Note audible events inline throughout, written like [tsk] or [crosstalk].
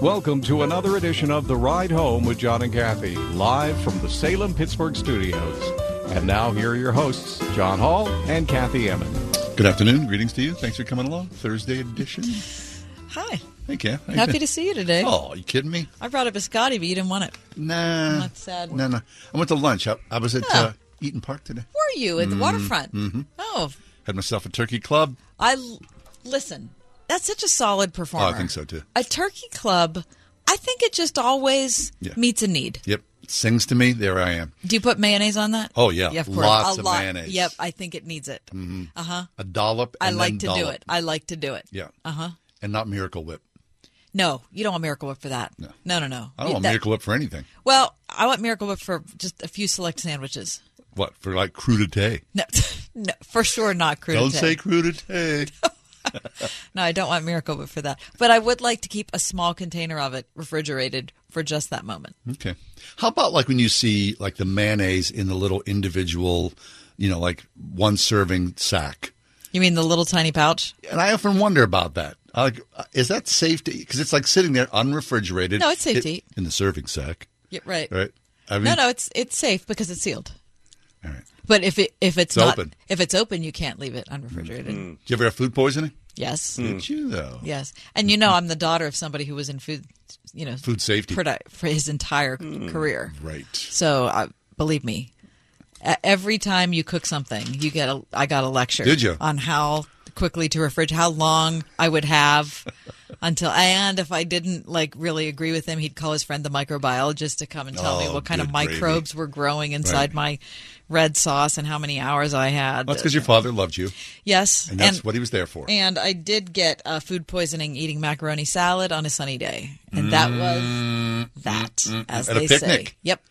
Welcome to another edition of The Ride Home with John and Kathy, live from the Salem Pittsburgh studios. And now, here are your hosts, John Hall and Kathy Emmons. Good afternoon. Greetings to you. Thanks for coming along. Thursday edition. Hi. Hey, Kath. How you Happy been? to see you today. Oh, you kidding me? I brought a biscotti, but you didn't want it. Nah. That's sad. No, no. I went to lunch. I, I was at uh, Eaton Park today. Were you at the waterfront? Mm-hmm. Oh, Had myself a turkey club. I l- listen. That's such a solid performer. Oh, I think so, too. A turkey club. I think it just always Yeah. meets a need. Yep. Sings to me. There I am. Do you put mayonnaise on that? Oh, yeah. yeah, of course. Lots a of lot. mayonnaise. Yep, I think it needs it. Uh huh. A dollop. I like to dollop. do it. I like to do it. Yeah. Uh huh. And not Miracle Whip. No, you don't want Miracle Whip for that. No. no, no. no. I don't You- want that- Miracle Whip for anything. Well, I want Miracle Whip for just a few select sandwiches. What? For like crudité. No, [laughs] no, for sure not crudité. Don't say crudité. [laughs] [laughs] No, I don't want Miracle Whip for that. But I would like to keep a small container of it refrigerated for just that moment. Okay. How about like when you see like the mayonnaise in the little individual, you know, like one serving sack? You mean the little tiny pouch? And I often wonder about that. Like, is that safe to eat? Because it's like sitting there unrefrigerated. No, it's safe It- to eat. in the serving sack, Yeah, right. right? I mean, No, no, it's it's safe because it's sealed. All right. But if it if it's, It's not open. if it's open, you can't leave it unrefrigerated. Do you ever have food poisoning? Yes, Did you though? yes. And you know, I'm the daughter of somebody who was in food, you know, Food safety. produ- for his entire career. Right. So uh, believe me, every time you cook something, you get a. I got a lecture. Did you? on how quickly to refrigerate, how long I would have until, and if I didn't like really agree with him, he'd call his friend the microbiologist to come and tell me Oh, what kind of good gravy. microbes were growing inside my red sauce and how many hours I had. That's because your father loved you, yes, and that's what he was there for. and I did get uh, food poisoning eating macaroni salad on a sunny day, and that was that, as Mm, At they say. Yep,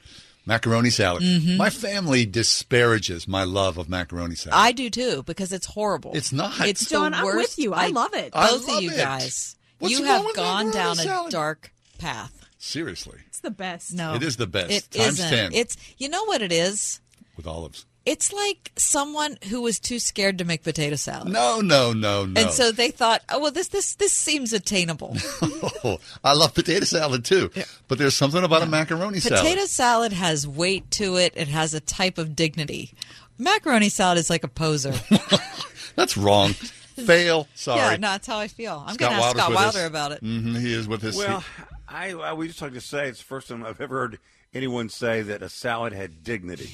Macaroni salad. Mm-hmm. My family disparages my love of macaroni salad. I do too because it's horrible. It's not. It's the John, I'm with you. I love it. I Both love of you it. guys, What's you have gone down salad? a dark path. Seriously, It's the best. No, It is the best. It Times isn't. 10. It's you know what it is. with olives. It's like someone who was too scared to make potato salad. No, no, no, no. And so they thought, oh well, this this this seems attainable. [laughs] Oh, I love potato salad too, but there's something about a macaroni salad. Potato salad has weight to it. It has a type of dignity. Macaroni salad is like a poser. [laughs] That's wrong. Fail. [laughs] Sorry. Yeah, no, that's how I feel. I'm going to ask Wilder's Scott with us. Wilder about it. hmm he is with his. Well, I, I we just like to say it's the first time I've ever heard anyone say that a salad had dignity.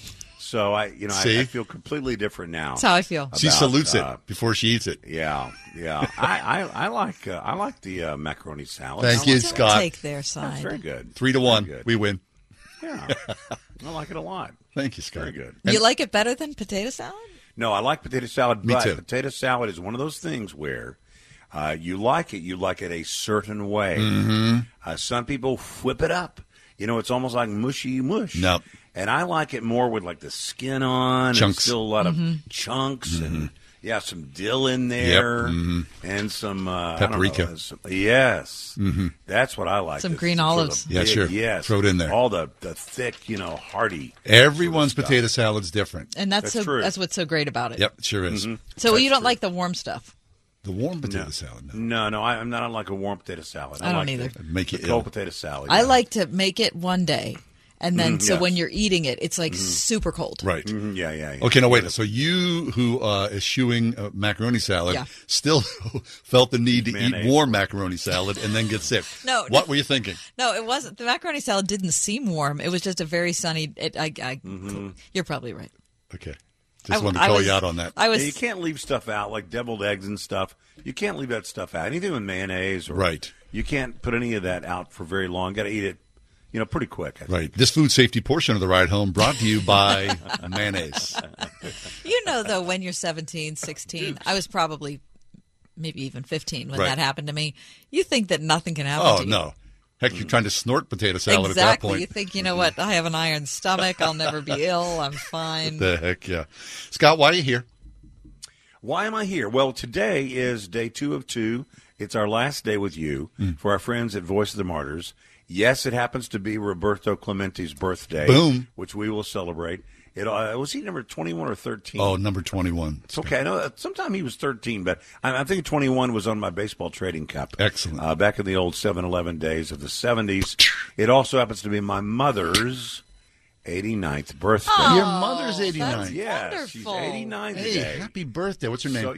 So I, you know, I, See? I feel completely different now. That's how I feel. she salutes uh, it before she eats it. Yeah, yeah. [laughs] I, I, I like uh, I like the uh, macaroni salad. Thank I you, like Scott. take their That's side. very good. Three to Very one, good. we win. Yeah, I like it a lot. Thank you, Scott. Very good. You like it better than potato salad? No, I like potato salad, Me but too. potato salad is one of those things where uh, you like it, you like it a certain way. Mm-hmm. Uh, some people whip it up. You know, it's almost like mushy mush. Nope. And I like it more with like the skin on, Chunks. Mm-hmm. and still a lot of chunks, and yeah, some dill in there, and some uh, I don't know, Paprika. uh, some- yes, mm-hmm. that's what I like. Some It's green sort of olives. Yeah, big- sure. Yes, Throw it in there. All the the thick, you know, hearty. Everyone's sort of potato salad's different. And that's That's so, true. that's what's so great about it. Yep, it sure is. So That's you don't true. like the warm stuff. The warm potato No. salad. No. No, no, I, I'm not like a warm potato salad. I don't like either. The, It'd make you the ill. cold potato salad. I yeah. like to make it one day, and then so yes. when you're eating it, it's like super cold. Right. Mhm, yeah, yeah, yeah. Okay, now wait. So you, who uh, is eschewing uh, macaroni salad, Yeah. still [laughs] felt the need to Mayonnaise. eat warm macaroni salad and then get sick. No, What no. were you thinking? No, it wasn't. The macaroni salad didn't seem warm. It was just a very sunny. It, I, I, You're probably right. Okay, I- just wanted to I call was- you out on that. I Yeah, you can't leave stuff out like deviled eggs and stuff. You can't leave that stuff out. Anything with mayonnaise, or, Right. You can't put any of that out for very long. Got to eat it, you know, pretty quick. I think. Right. This food safety portion of the ride home brought to you by [laughs] mayonnaise. You know, though, when you're 17, 16, I was probably maybe even 15 when Right. that happened to me. You think that nothing can happen Oh to you. no! Heck, you're trying to snort potato salad at that Exactly. point. You think, you know what? I have an iron stomach. I'll never be [laughs] ill. I'm fine. the heck, yeah. Scott, why are you here? Why am I here? Well, today is day two of two. It's our last day with you Mm. for our friends at Voice of the Martyrs. Yes, it happens to be Roberto Clemente's birthday, Boom. which we will celebrate. It uh, was he number twenty one or thirteen? Oh, number 21. It's okay. I know uh, sometime he was 13, but I, I think 21 was on my baseball trading cup. Excellent. Uh, back in the old 7 Eleven days of the 70s. [tsk] It also happens to be my mother's 89th birthday. Your mother's 89. that's yeah, she's wonderful. 89 Hey, today. happy birthday. What's her name? So,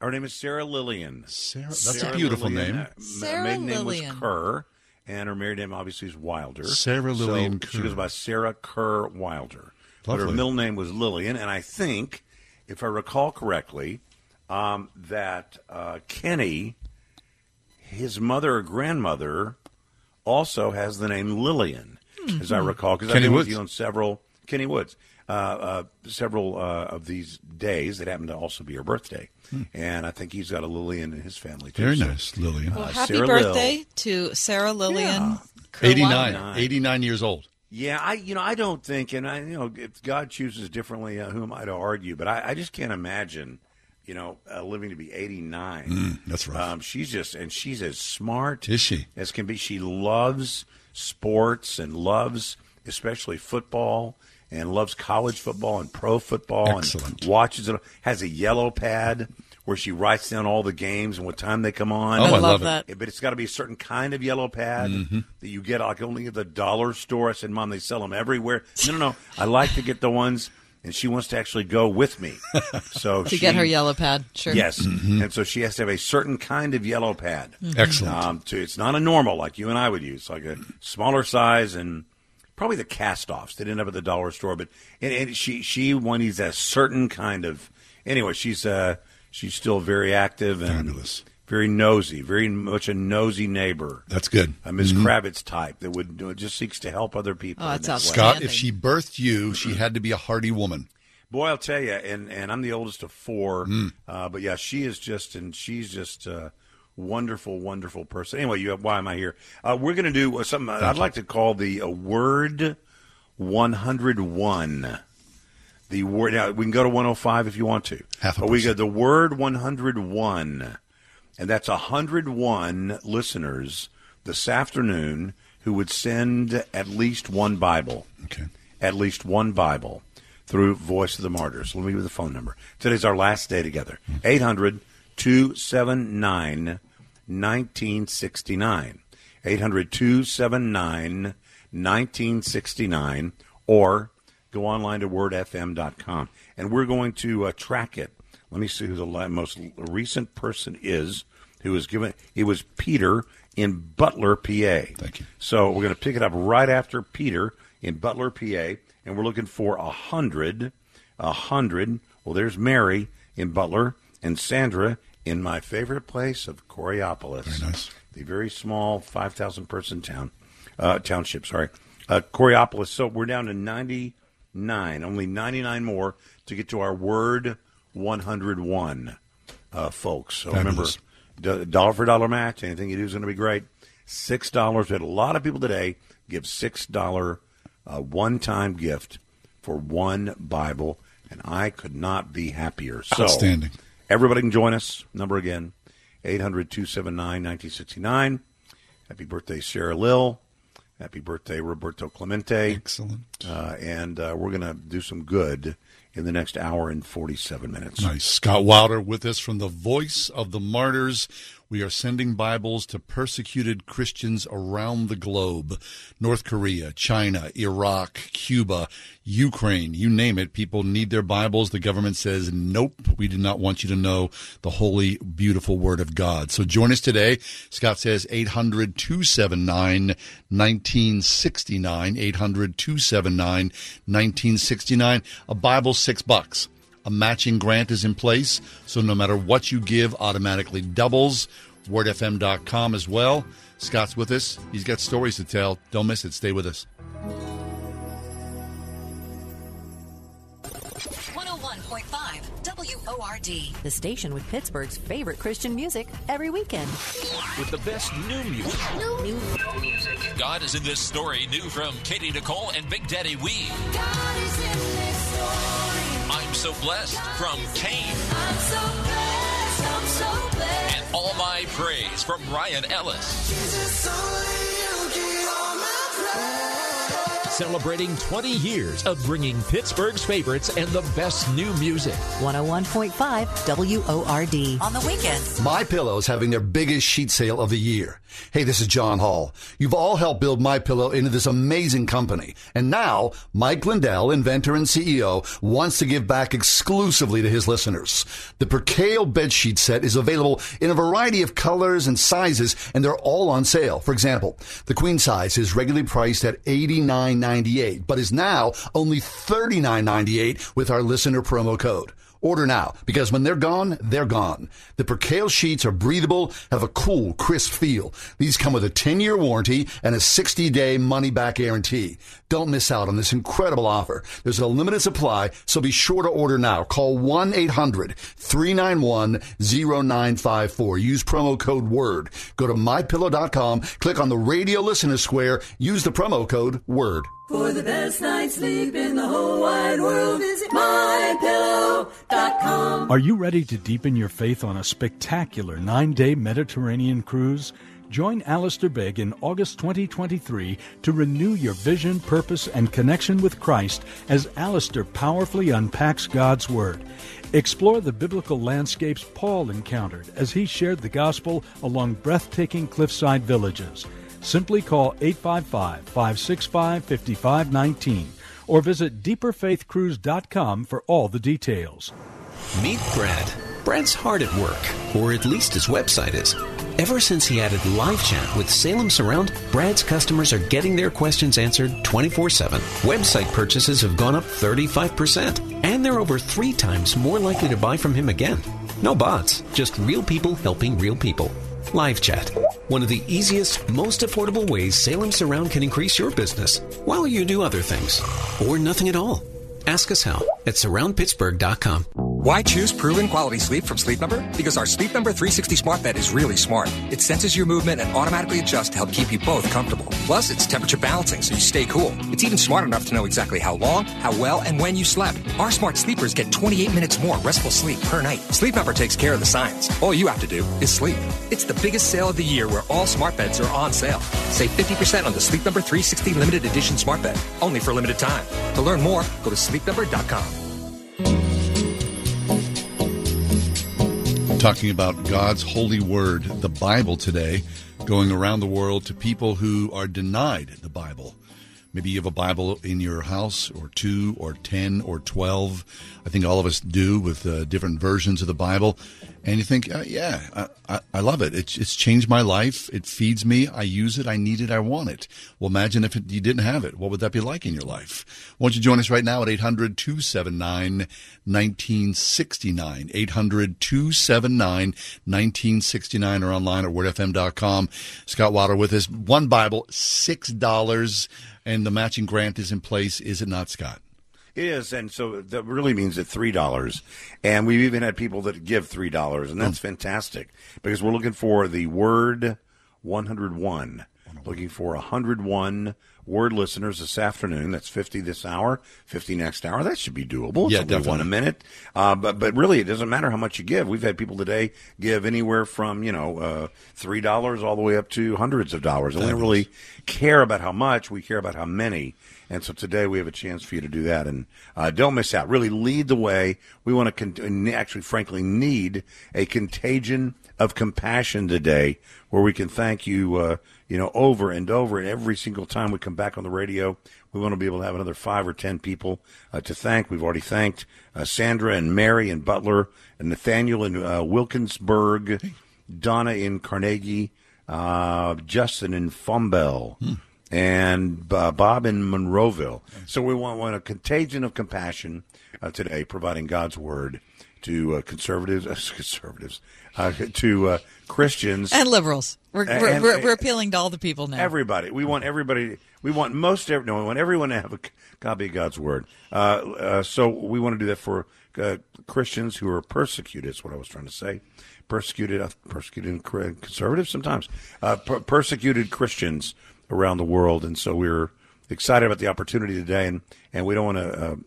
her name is Sarah Lillian. Sarah. That's Sarah a beautiful Lillian, name. uh, m- Sarah maiden name Lillian. was Kerr, and her married name obviously is Wilder. Sarah So Kerr. She Kerr. goes by Sarah Kerr Wilder. But her middle name was Lillian, and I think, if I recall correctly, um, that uh, Kenny, his mother or grandmother, also has the name Lillian, as I recall, because I've Kenny been Woods. with you on several Kenny Woods, uh, uh, several uh, of these days that happen to also be her birthday, and I think he's got a Lillian in his family too. Very So- nice, Lillian. Well, Uh, happy Sarah birthday to Sarah Lillian. Yeah. 89. 89 years old. Yeah, I you know I don't think, and I you know if God chooses differently, uh, who am I to argue? But I, I just can't imagine, you know, uh, living to be eighty nine. Mm, that's right. Um, she's just and she's as smart Is she? as can be. She loves sports and loves especially football and loves college football and pro football Excellent. and watches it. Has a yellow pad where she writes down all the games and what time they come on. Oh, I, I love, love that. Yeah, but it's got to be a certain kind of yellow pad Mm-hmm. that you get like only at the dollar store. I said, Mom, they sell them everywhere. No, no, no. I like to get the ones, and she wants to actually go with me. [laughs] So To she, get her yellow pad. Sure. Yes, Mm-hmm. and so she has to have a certain kind of yellow pad. Excellent. Um, to, it's not a normal like you and I would use, like a smaller size and probably the cast-offs. that end up at the dollar store, but and, and she she wanted a certain kind of. Anyway, she's uh she's still very active and Fabulous. very nosy, very much a nosy neighbor. That's good. A Miss Kravitz type that would uh, just seeks to help other people. Oh, that's that Scott, if she birthed you, she had to be a hardy woman. Boy, I'll tell you, and and I'm the oldest of four, Hmm. uh, but yeah, she is just, and she's just a wonderful, wonderful person. Anyway, you have, why am I here? Uh, we're going to do something I'd like to call the uh, word 101. The word now we can go to 105 if you want to. Half a but we got the word 101, and that's 101 listeners this afternoon who would send at least one Bible Okay. at least one Bible through Voice of the Martyrs. Let me give you the phone number. Today's our last day together. Hmm. 800 279 1969. 800 279 1969. Or go online to wordfm.com. And we're going to uh, track it. Let me see who the most recent person is who was given. It was Peter in Butler, PA. Thank you. So we're going to pick it up right after Peter in Butler, PA, and we're looking for a hundred, a hundred. Well, there's Mary in Butler and Sandra in my favorite place of Coraopolis. Very nice. The very small five thousand person town, uh, township. Sorry, uh, Coraopolis. So we're down to ninety nine. Only ninety nine more to get to our word one hundred one, uh, folks. So Fabulous. remember, d- dollar for dollar match. Anything you do is going to be great. Six dollars. We had a lot of people today give six dollar uh, one time gift for one Bible, and I could not be happier. So Outstanding. everybody can join us. Number again, 800-279-1969. Happy birthday, Sarah Lil. Happy birthday, Roberto Clemente. Excellent. Uh, and uh, we're going to do some good in the next hour and 47 minutes. Nice. Scott Wilder with us from the Voice of the Martyrs. We are sending Bibles to persecuted Christians around the globe North Korea, China, Iraq, Cuba, Ukraine, you name it. People need their Bibles. The government says, nope, we do not want you to know the holy, beautiful Word of God. So join us today. Scott says 800 279 1969. 800 279 1969. A Bible, six bucks. A matching grant is in place, so no matter what you give, automatically doubles. WordFM.com as well. Scott's with us. He's got stories to tell. Don't miss it. Stay with us. 101.5 WORD. The station with Pittsburgh's favorite Christian music every weekend. with the best new music. New God is in this story, new from Katie Nicole and Big Daddy Weave. I'm so blessed from Cain. I'm so blessed, I'm so blessed. And all my praise from Ryan Ellis. Celebrating 20 years of bringing Pittsburgh's favorites and the best new music. 101.5 WORD. On the weekends. My Pillow's having their biggest sheet sale of the year. Hey, this is John Hall. You've all helped build My Pillow into this amazing company. And now, Mike Lindell, inventor and CEO, wants to give back exclusively to his listeners. The Percale bed sheet set is available in a variety of colors and sizes, and they're all on sale. For example, the queen size is regularly priced at $89.98, but is now only $39.98 with our listener promo code. Order now because when they're gone, they're gone. The Percale sheets are breathable, have a cool, crisp feel. These come with a 10 year warranty and a 60 day money back guarantee. Don't miss out on this incredible offer. There's a limited supply, so be sure to order now. Call 1 800 391 0954. Use promo code WORD. Go to mypillow.com, click on the radio listener square, use the promo code WORD. For the best night's sleep in the whole wide world, visit mypillow.com. Are you ready to deepen your faith on a spectacular nine day Mediterranean cruise? Join Alistair Begg in August 2023 to renew your vision, purpose, and connection with Christ as Alistair powerfully unpacks God's Word. Explore the biblical landscapes Paul encountered as he shared the gospel along breathtaking cliffside villages. Simply call 855 565 5519 or visit deeperfaithcruise.com for all the details. Meet Brad. Brad's hard at work, or at least his website is. Ever since he added live chat with Salem Surround, Brad's customers are getting their questions answered 24 7. Website purchases have gone up 35%, and they're over three times more likely to buy from him again. No bots, just real people helping real people. Live chat. One of the easiest, most affordable ways Salem Surround can increase your business while you do other things. Or nothing at all. Ask us how at surroundpittsburgh.com. Why choose proven quality sleep from Sleep Number? Because our Sleep Number 360 smart bed is really smart. It senses your movement and automatically adjusts to help keep you both comfortable. Plus, it's temperature balancing so you stay cool. It's even smart enough to know exactly how long, how well, and when you slept. Our smart sleepers get 28 minutes more restful sleep per night. Sleep Number takes care of the science. All you have to do is sleep. It's the biggest sale of the year where all smart beds are on sale. Save 50% on the Sleep Number 360 limited edition smart bed, only for a limited time. To learn more, go to sleepnumber.com. Talking about God's holy word, the Bible today, going around the world to people who are denied the Bible. Maybe you have a Bible in your house, or two, or ten, or twelve. I think all of us do with uh, different versions of the Bible. And you think, uh, yeah, I, I, I, love it. It's, it's changed my life. It feeds me. I use it. I need it. I want it. Well, imagine if it, you didn't have it. What would that be like in your life? Why don't you join us right now at 800 279 1969? 800 279 1969 or online at wordfm.com. Scott Water with us. One Bible, $6, and the matching grant is in place. Is it not, Scott? It is, and so that really means at three dollars. And we've even had people that give three dollars, and that's mm. fantastic because we're looking for the word 101. Looking for 101 word listeners this afternoon. That's 50 this hour, 50 next hour. That should be doable. It's yeah, definitely. one a minute. Uh, but but really, it doesn't matter how much you give. We've had people today give anywhere from you know uh, three dollars all the way up to hundreds of dollars. And we don't really care about how much. We care about how many. And so today we have a chance for you to do that. And uh, don't miss out. Really lead the way. We want to con- actually, frankly, need a contagion of compassion today where we can thank you, uh, you know, over and over. And every single time we come back on the radio, we want to be able to have another five or ten people uh, to thank. We've already thanked uh, Sandra and Mary and Butler and Nathaniel in uh, Wilkinsburg, Donna in Carnegie, uh, Justin in Fombell. Hmm and uh, Bob in Monroeville. So we want, want a contagion of compassion uh, today, providing God's word to uh, conservatives, [laughs] conservatives, uh, to uh, Christians and liberals. We're, and, we're, we're, we're, appealing to all the people now. Everybody. We want everybody. We want most. Every, No, we want everyone to have a copy of God's word. Uh, so we want to do that for Christians who are persecuted. Is what I was trying to say. Persecuted, persecuted conservatives sometimes. Per- persecuted Christians around the world. And so we're excited about the opportunity today, and, and we don't want to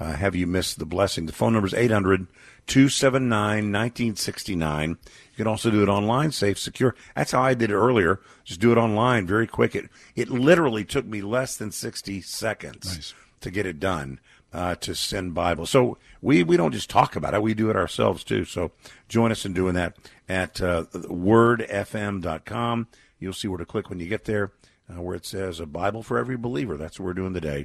uh, have you missed the blessing. The phone number is 800 279 1969. You can also do it online, safe, secure. That's how I did it earlier. Just do it online, very quick. It it literally took me less than 60 seconds Nice. to get it done uh, to send Bible. So we we don't just talk about it; we do it ourselves too. So join us in doing that at uh, wordfm.com. You'll see where to click when you get there, uh, where it says a Bible for every believer. That's what we're doing today,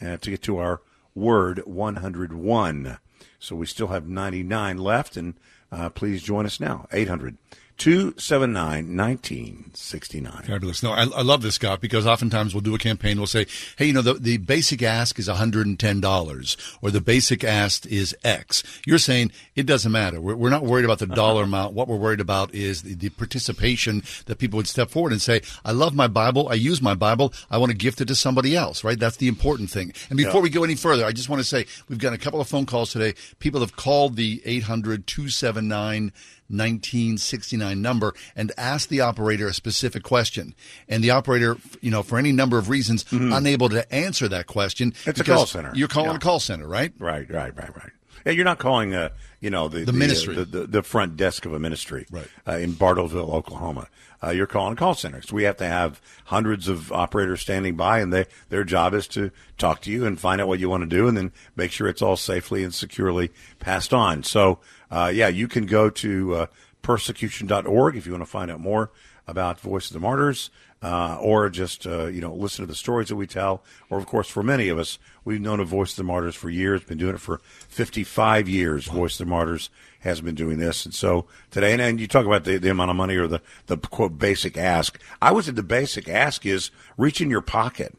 uh, to get to our Word 101. So we still have 99 left, and uh, please join us now. 800 279 1969. Fabulous. No, I, I love this, Scott, because oftentimes we'll do a campaign. We'll say, hey, you know, the, the basic ask is $110 or the basic ask is X. You're saying it doesn't matter. We're, we're not worried about the dollar uh-huh. amount. What we're worried about is the, the participation that people would step forward and say, I love my Bible. I use my Bible. I want to gift it to somebody else, right? That's the important thing. And before we go any further, I just want to say we've got a couple of phone calls today. People have called the 800 279 1969 number and ask the operator a specific question. And the operator, you know, for any number of reasons, unable to answer that question. Mm-hmm. It's a call center. You're calling Yeah. a call center, right? Right, right, right, right. Yeah, you're not calling, uh, you know, the, The ministry. the, the, the front desk of a ministry, Right. Uh, in Bartlesville, Oklahoma. Uh, you're calling a call center. So we have to have hundreds of operators standing by, and they their job is to talk to you and find out what you want to do, and then make sure it's all safely and securely passed on. So, uh, yeah, you can go to uh, persecution.org if you want to find out more about Voice of the Martyrs, uh, or just uh, you know listen to the stories that we tell. Or of course, for many of us, we've known of Voice of the Martyrs for years. Been doing it for 55 years. Voice of the Martyrs has been doing this, and so today, and, and you talk about the, the amount of money or the the quote basic ask. I would say the basic ask is reach in your pocket,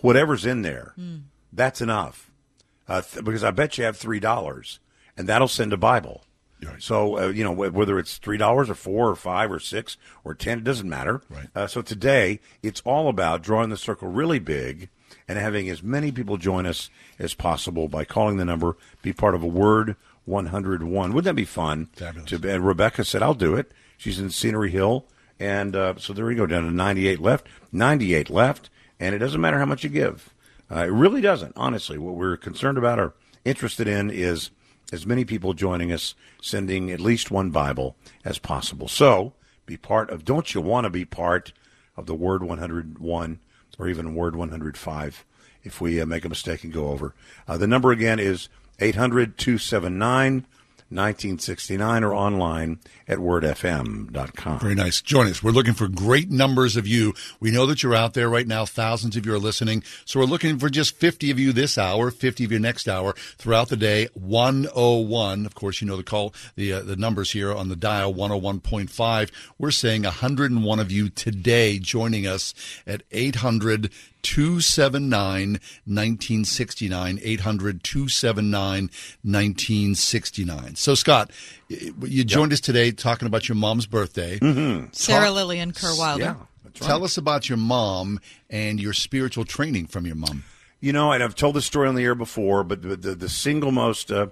whatever's in there. That's enough, uh, th- because I bet you have three dollars, and that'll send a Bible. So uh, you know whether it's three dollars or four or five or six or ten, it doesn't matter. Right. Uh, so today it's all about drawing the circle really big and having as many people join us as possible by calling the number, be part of a word 101. Wouldn't that be fun? Fabulous. To, and Rebecca said, "I'll do it." She's in Scenery Hill, and uh, so there you go, down to 98 left. 98 left, and it doesn't matter how much you give. Uh, it really doesn't. Honestly, what we're concerned about or interested in is as many people joining us, sending at least one Bible as possible. So be part of. Don't you want to be part of the Word 101 or even Word 105? If we uh, make a mistake and go over, uh, the number again is 800 279 1969 or online at wordfm.com. Very nice. Join us. We're looking for great numbers of you. We know that you're out there right now. Thousands of you are listening. So we're looking for just 50 of you this hour, 50 of you next hour throughout the day. 101. Of course, you know the call, the, uh, the numbers here on the dial 101.5. We're saying 101 of you today joining us at 800 279 1969. 800 279 1969. So, Scott, you joined us today talking about your mom's birthday. Sarah Lillian Kerr Wilder. Yeah, right. Tell us about your mom and your spiritual training from your mom. You know, and I've told this story on the air before, but the, the, the single most uh,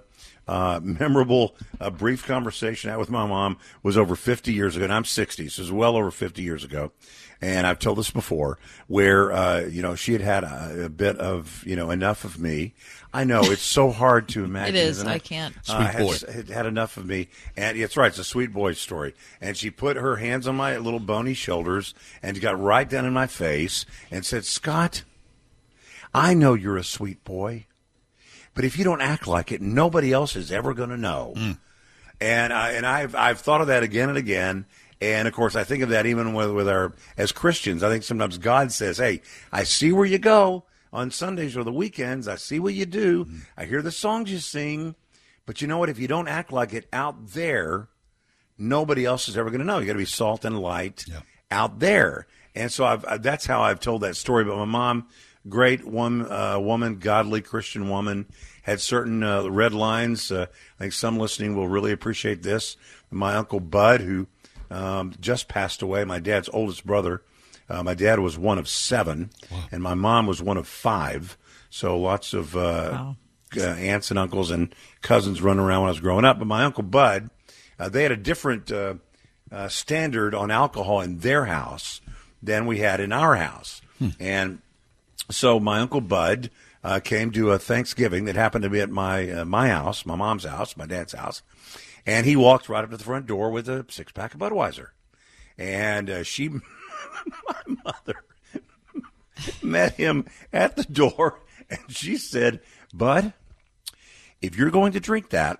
uh, memorable uh, brief conversation I had with my mom was over 50 years ago, and I'm 60, so it was well over 50 years ago. And I've told this before, where uh, you know she had had a, a bit of you know enough of me. I know it's so hard to [laughs] imagine. it is. isn't I it? can't. Uh, Sweet had, boy. had had enough of me, and it's right. It's a sweet boy story. And she put her hands on my little bony shoulders and got right down in my face and said, "Scott." I know you're a sweet boy, but if you don't act like it, nobody else is ever going to know. And I and I've I've thought of that again and again. And of course, I think of that even with with our as Christians. I think sometimes God says, "Hey, I see where you go on Sundays or the weekends. I see what you do. I hear the songs you sing, but you know what? If you don't act like it out there, nobody else is ever going to know. You got to be salt and light Yeah. out there. And so I've, that's how I've told that story. But my mom, great one, uh, woman, godly Christian woman, had certain uh, red lines. Uh, I think some listening will really appreciate this. My uncle Bud, who um, just passed away, my dad's oldest brother. Uh, my dad was one of seven, and my mom was one of five. So lots of uh, uh, aunts and uncles and cousins running around when I was growing up. But my uncle Bud, uh, they had a different uh, uh, standard on alcohol in their house than we had in our house, and so my uncle Bud uh, came to a Thanksgiving that happened to be at my uh, my house, my mom's house, my dad's house, and he walked right up to the front door with a six pack of Budweiser, and uh, she, [laughs] my mother, met him at the door, and she said, "Bud, if you're going to drink that."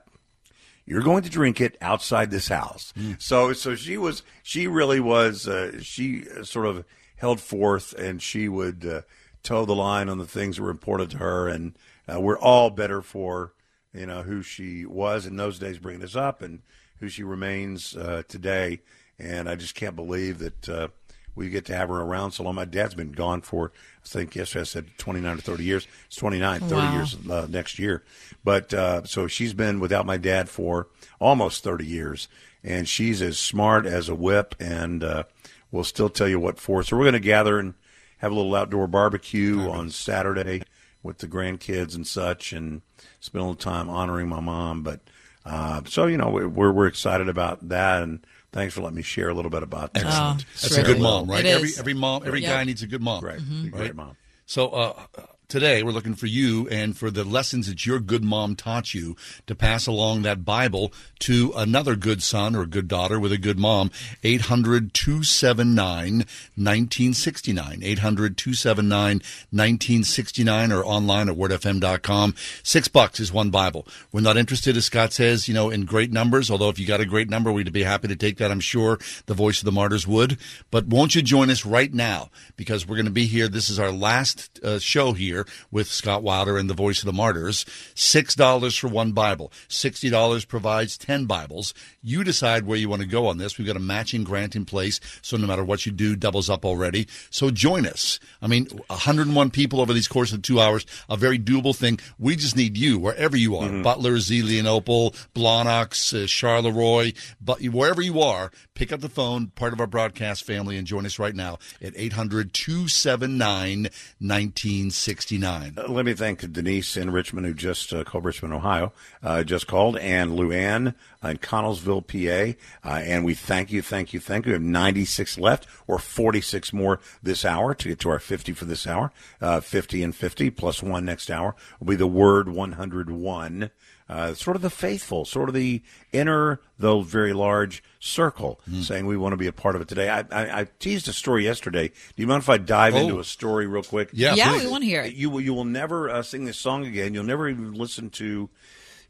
You're going to drink it outside this house. So, so she was, she really was, uh, she sort of held forth and she would uh, toe the line on the things that were important to her. And uh, we're all better for, you know, who she was in those days bringing us up and who she remains uh, today. And I just can't believe that uh, we get to have her around so long. My dad's been gone for, I think yesterday I said 29 or 30 years. It's 29, 30 Wow. years uh, next year. But uh, so she's been without my dad for almost 30 years. And she's as smart as a whip and uh, will still tell you what for. So we're going to gather and have a little outdoor barbecue on Saturday with the grandkids and such and spend a little time honoring my mom. But uh, so, you know, we're, we're excited about that. And thanks for letting me share a little bit about that. Excellent. Oh, That's really a good mom, right? It Every is. every mom, every Yep. guy needs a good mom. Right. Mm-hmm. A Great mom. So uh, today we're looking for you and for the lessons that your good mom taught you to pass along that Bible to another good son or good daughter with a good mom. 800 279 1969. 800 279 1969 or online at wordfm.com. Six bucks is one Bible. We're not interested, as Scott says, you know, in great numbers, although if you got a great number, we'd be happy to take that. I'm sure the voice of the martyrs would. But won't you join us right now? Because we're going to be here. This is our last uh, show here with Scott Wilder and the voice of the martyrs. $6 for one Bible. $60 provides 10 Bibles. You decide where you want to go on this. We've got a matching grant in place. So no matter what you do, doubles up already. So join us. I mean, 101 people over these course of two hours, a very doable thing. We just need you wherever you are. Butler, Zelienople, Blawnox, uh, Charleroi, but wherever you are, pick up the phone, part of our broadcast family, and join us right now at 800 279 1969. Uh, Let me thank Denise in Richmond, who just uh, called Richmond, Ohio, uh, just called, and Luann in Connellsville, PA. Uh, and we thank you, thank you, thank you. We have 96 left, or 46 more this hour to get to our 50 for this hour. Uh, 50 and 50 plus one next hour will be the word 101. Uh, sort of the faithful, sort of the inner, though very large circle, saying we want to be a part of it today. I, I, I teased a story yesterday. Do you mind if I dive Oh. into a story real quick? Yeah, yeah, please. we want to hear it. You will you will never uh, sing this song again. You'll never even listen to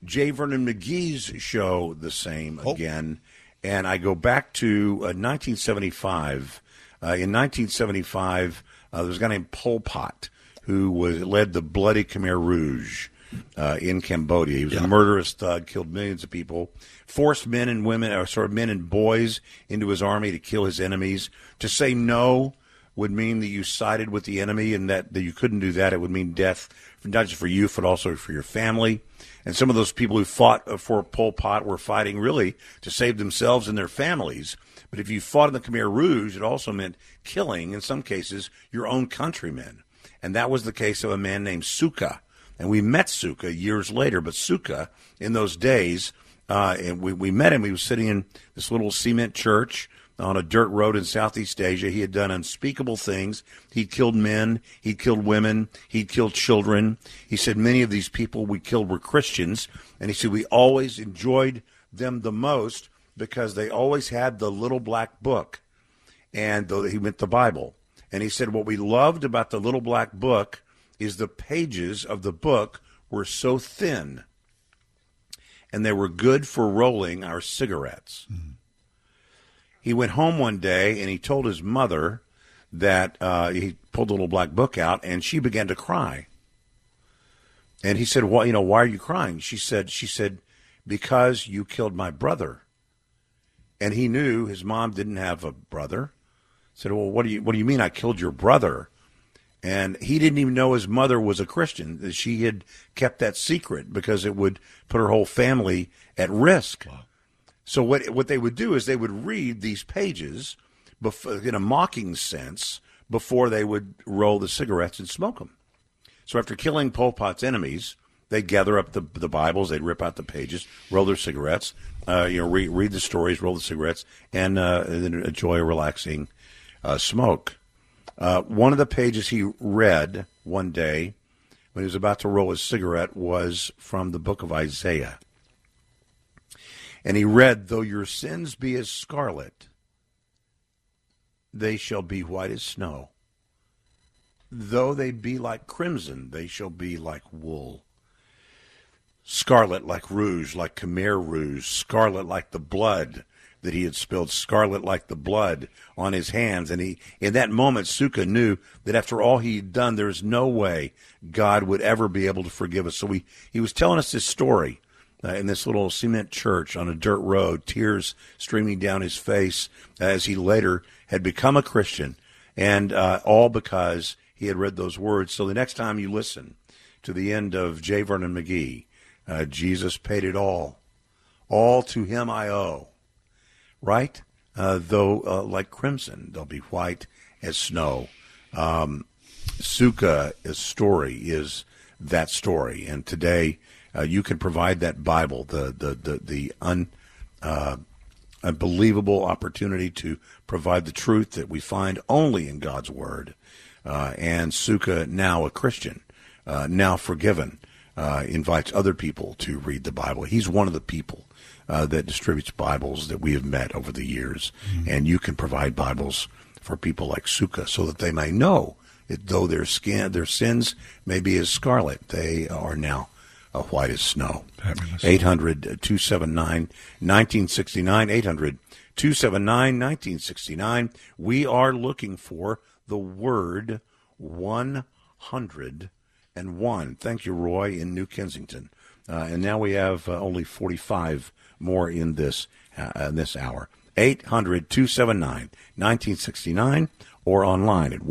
J. Vernon McGee's show the same Oh. again. And I go back to uh, 1975. Uh, in 1975, uh, there was a guy named Pol Pot who was led the Bloody Khmer Rouge uh, in Cambodia. He was a murderous thug, killed millions of people, forced men and women, or sort of men and boys, into his army to kill his enemies. To say no would mean that you sided with the enemy and that, that you couldn't do that. It would mean death, not just for you, but also for your family. And some of those people who fought uh, for Pol Pot were fighting really to save themselves and their families. But if you fought in the Khmer Rouge, it also meant killing, in some cases, your own countrymen. And that was the case of a man named Suka. And we met Suka years later, but Suka, in those days, uh, and we, we met him. He was sitting in this little cement church on a dirt road in Southeast Asia. He had done unspeakable things. He'd killed men. He'd killed women. He'd killed children. He said many of these people we killed were Christians. And he said we always enjoyed them the most because they always had the little black book. And the, he meant the Bible. And he said what we loved about the little black book is the pages of the book were so thin and they were good for rolling our cigarettes. He went home one day and he told his mother that uh, he pulled the little black book out and she began to cry. And he said, "Why, you know, why are you crying?" She said, "She said because you killed my brother." And he knew his mom didn't have a brother. Said, "Well, what do you what do you mean I killed your brother?" And he didn't even know his mother was a Christian. That she had kept that secret because it would put her whole family at risk. So what what they would do is they would read these pages bef- in a mocking sense before they would roll the cigarettes and smoke them. So after killing Pol Pot's enemies, they'd gather up the the Bibles, they'd rip out the pages, roll their cigarettes, uh, you know, read, read the stories, roll the cigarettes, and, uh, and enjoy a relaxing uh, smoke. Uh, one of the pages he read one day when he was about to roll his cigarette was from the book of Isaiah. And he read, Though your sins be as scarlet, they shall be white as snow. Though they be like crimson, they shall be like wool. Scarlet like rouge, like Khmer rouge, scarlet like the blood that he had spilled, scarlet like the blood on his hands. And he, in that moment, Suka knew that after all he had done, there's no way God would ever be able to forgive us. So he, he was telling us this story uh, in this little cement church on a dirt road, tears streaming down his face as he later had become a Christian, and uh, all because he had read those words. So the next time you listen to the end of J. Vernon McGee, uh, Jesus paid it all. All to him I owe. Right? Uh, though, uh, like crimson, they'll be white as snow. Um, story is that story. And today, uh, you can provide that Bible, the, the, the, the un, uh, unbelievable opportunity to provide the truth that we find only in God's Word. Uh, and Suka, now a Christian, uh, now forgiven, invites other people to read the Bible. He's one of the people uh, that distributes Bibles that we have met over the years, mm-hmm. and you can provide Bibles for people like Suka so that they may know that though their skin, their sins may be as scarlet, they are now uh, white as snow. 800 279 1969. 800 279 1969. We are looking for the word 100 and one. Thank you, Roy, in New Kensington. Uh, and now we have uh, only 45 more in this uh, in this hour. 800 279 1969 or online at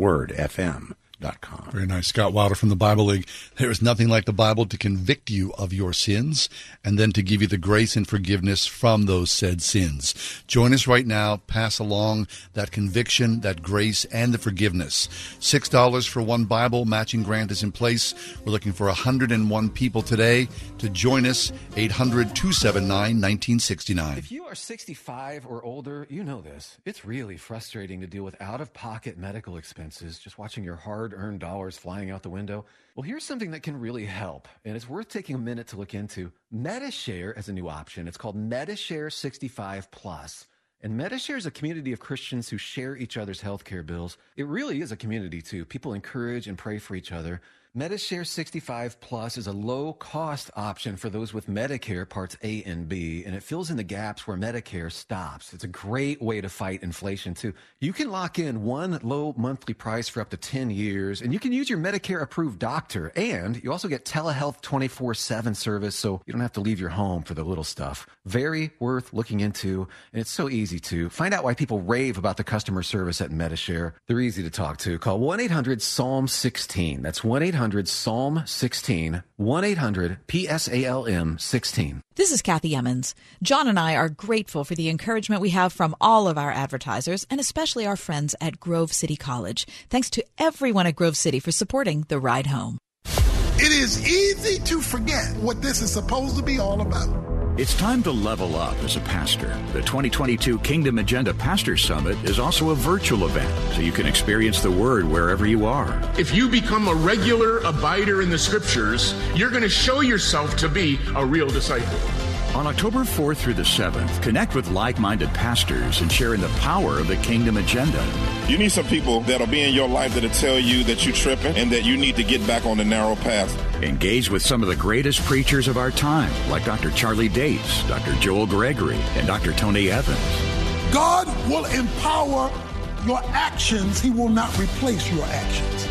wordfm.com. Very nice. Scott Wilder from the Bible League. There is nothing like the Bible to convict you of your sins and then to give you the grace and forgiveness from those said sins. Join us right now. Pass along that conviction, that grace, and the forgiveness. $6 for one Bible. Matching grant is in place. We're looking for 101 people today to join us. 800 279 1969. If you are 65 or older, you know this. It's really frustrating to deal with out of pocket medical expenses, just watching your hard earned dollars flying out the window. Well, here's something that can really help, and it's worth taking a minute to look into. Medi-Share as a new option. It's called Medi-Share 65 Plus. And Medi-Share is a community of Christians who share each other's healthcare bills. It really is a community, too. People encourage and pray for each other. Medi-Share 65 Plus is a low cost option for those with Medicare Parts A and B, and it fills in the gaps where Medicare stops. It's a great way to fight inflation, too. You can lock in one low monthly price for up to 10 years, and you can use your Medicare approved doctor, and you also get telehealth 24 7 service, so you don't have to leave your home for the little stuff. Very worth looking into, and it's so easy to. Find out why people rave about the customer service at Medi-Share. They're easy to talk to. Call 1 800 Psalm 16. That's 1 800 800 Psalm 16, 1 800 PSALM 16. This is Kathy Emmons. John and I are grateful for the encouragement we have from all of our advertisers and especially our friends at Grove City College. Thanks to everyone at Grove City for supporting the ride home. It is easy to forget what this is supposed to be all about. It's time to level up as a pastor. The 2022 Kingdom Agenda Pastor Summit is also a virtual event, so you can experience the Word wherever you are. If you become a regular abider in the Scriptures, you're going to show yourself to be a real disciple. On October 4th through the 7th, connect with like minded pastors and share in the power of the kingdom agenda. You need some people that'll be in your life that'll tell you that you're tripping and that you need to get back on the narrow path. Engage with some of the greatest preachers of our time, like Dr. Charlie Dates, Dr. Joel Gregory, and Dr. Tony Evans. God will empower your actions, He will not replace your actions.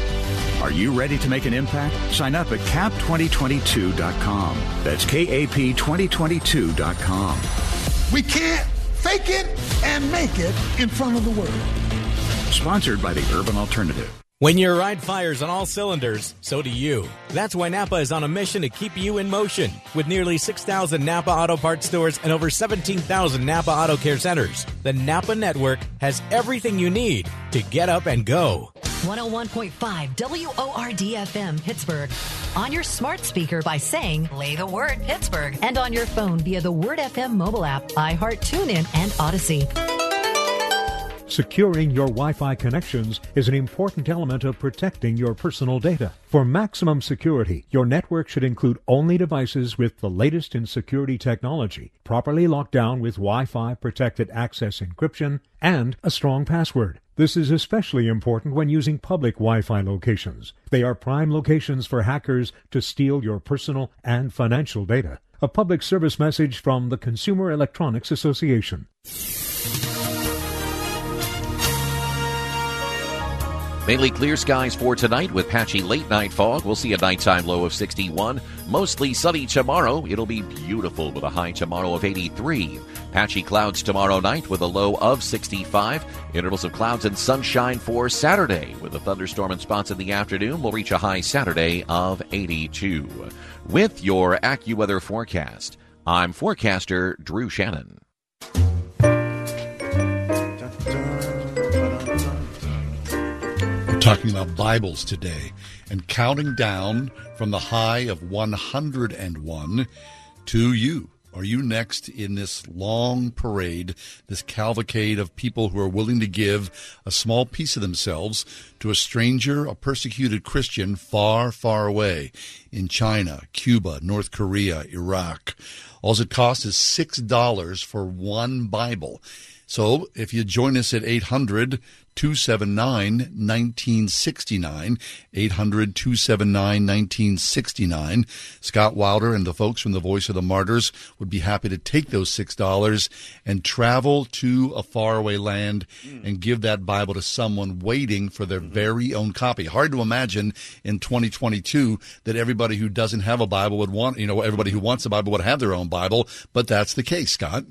Are you ready to make an impact? Sign up at kap2022.com. That's KAP2022.com. We can't fake it and make it in front of the world. Sponsored by the Urban Alternative. When your ride fires on all cylinders, so do you. That's why Napa is on a mission to keep you in motion. With nearly 6,000 Napa Auto Parts stores and over 17,000 Napa Auto Care centers, the Napa network has everything you need to get up and go. 101.5 WORDFM Pittsburgh. On your smart speaker by saying, play the word Pittsburgh. And on your phone via the Word FM mobile app, iHeart TuneIn, and Odyssey. Securing your Wi Fi connections is an important element of protecting your personal data. For maximum security, your network should include only devices with the latest in security technology, properly locked down with Wi Fi protected access encryption, and a strong password. This is especially important when using public Wi Fi locations. They are prime locations for hackers to steal your personal and financial data. A public service message from the Consumer Electronics Association. Mainly clear skies for tonight with patchy late night fog. We'll see a nighttime low of 61. Mostly sunny tomorrow. It'll be beautiful with a high tomorrow of 83. Patchy clouds tomorrow night with a low of 65. Intervals of clouds and sunshine for Saturday with a thunderstorm in spots in the afternoon. We'll reach a high Saturday of 82. With your AccuWeather forecast, I'm forecaster Drew Shannon. Talking about Bibles today and counting down from the high of 101 to you. Are you next in this long parade, this cavalcade of people who are willing to give a small piece of themselves to a stranger, a persecuted Christian far, far away in China, Cuba, North Korea, Iraq? All it costs is $6 for one Bible. So if you join us at 800 279 1969, 800 279 1969, Scott Wilder and the folks from the Voice of the Martyrs would be happy to take those $6 and travel to a faraway land hmm. and give that Bible to someone waiting for their mm-hmm. very own copy. Hard to imagine in 2022 that everybody who doesn't have a Bible would want, you know, everybody who wants a Bible would have their own Bible, but that's the case, Scott.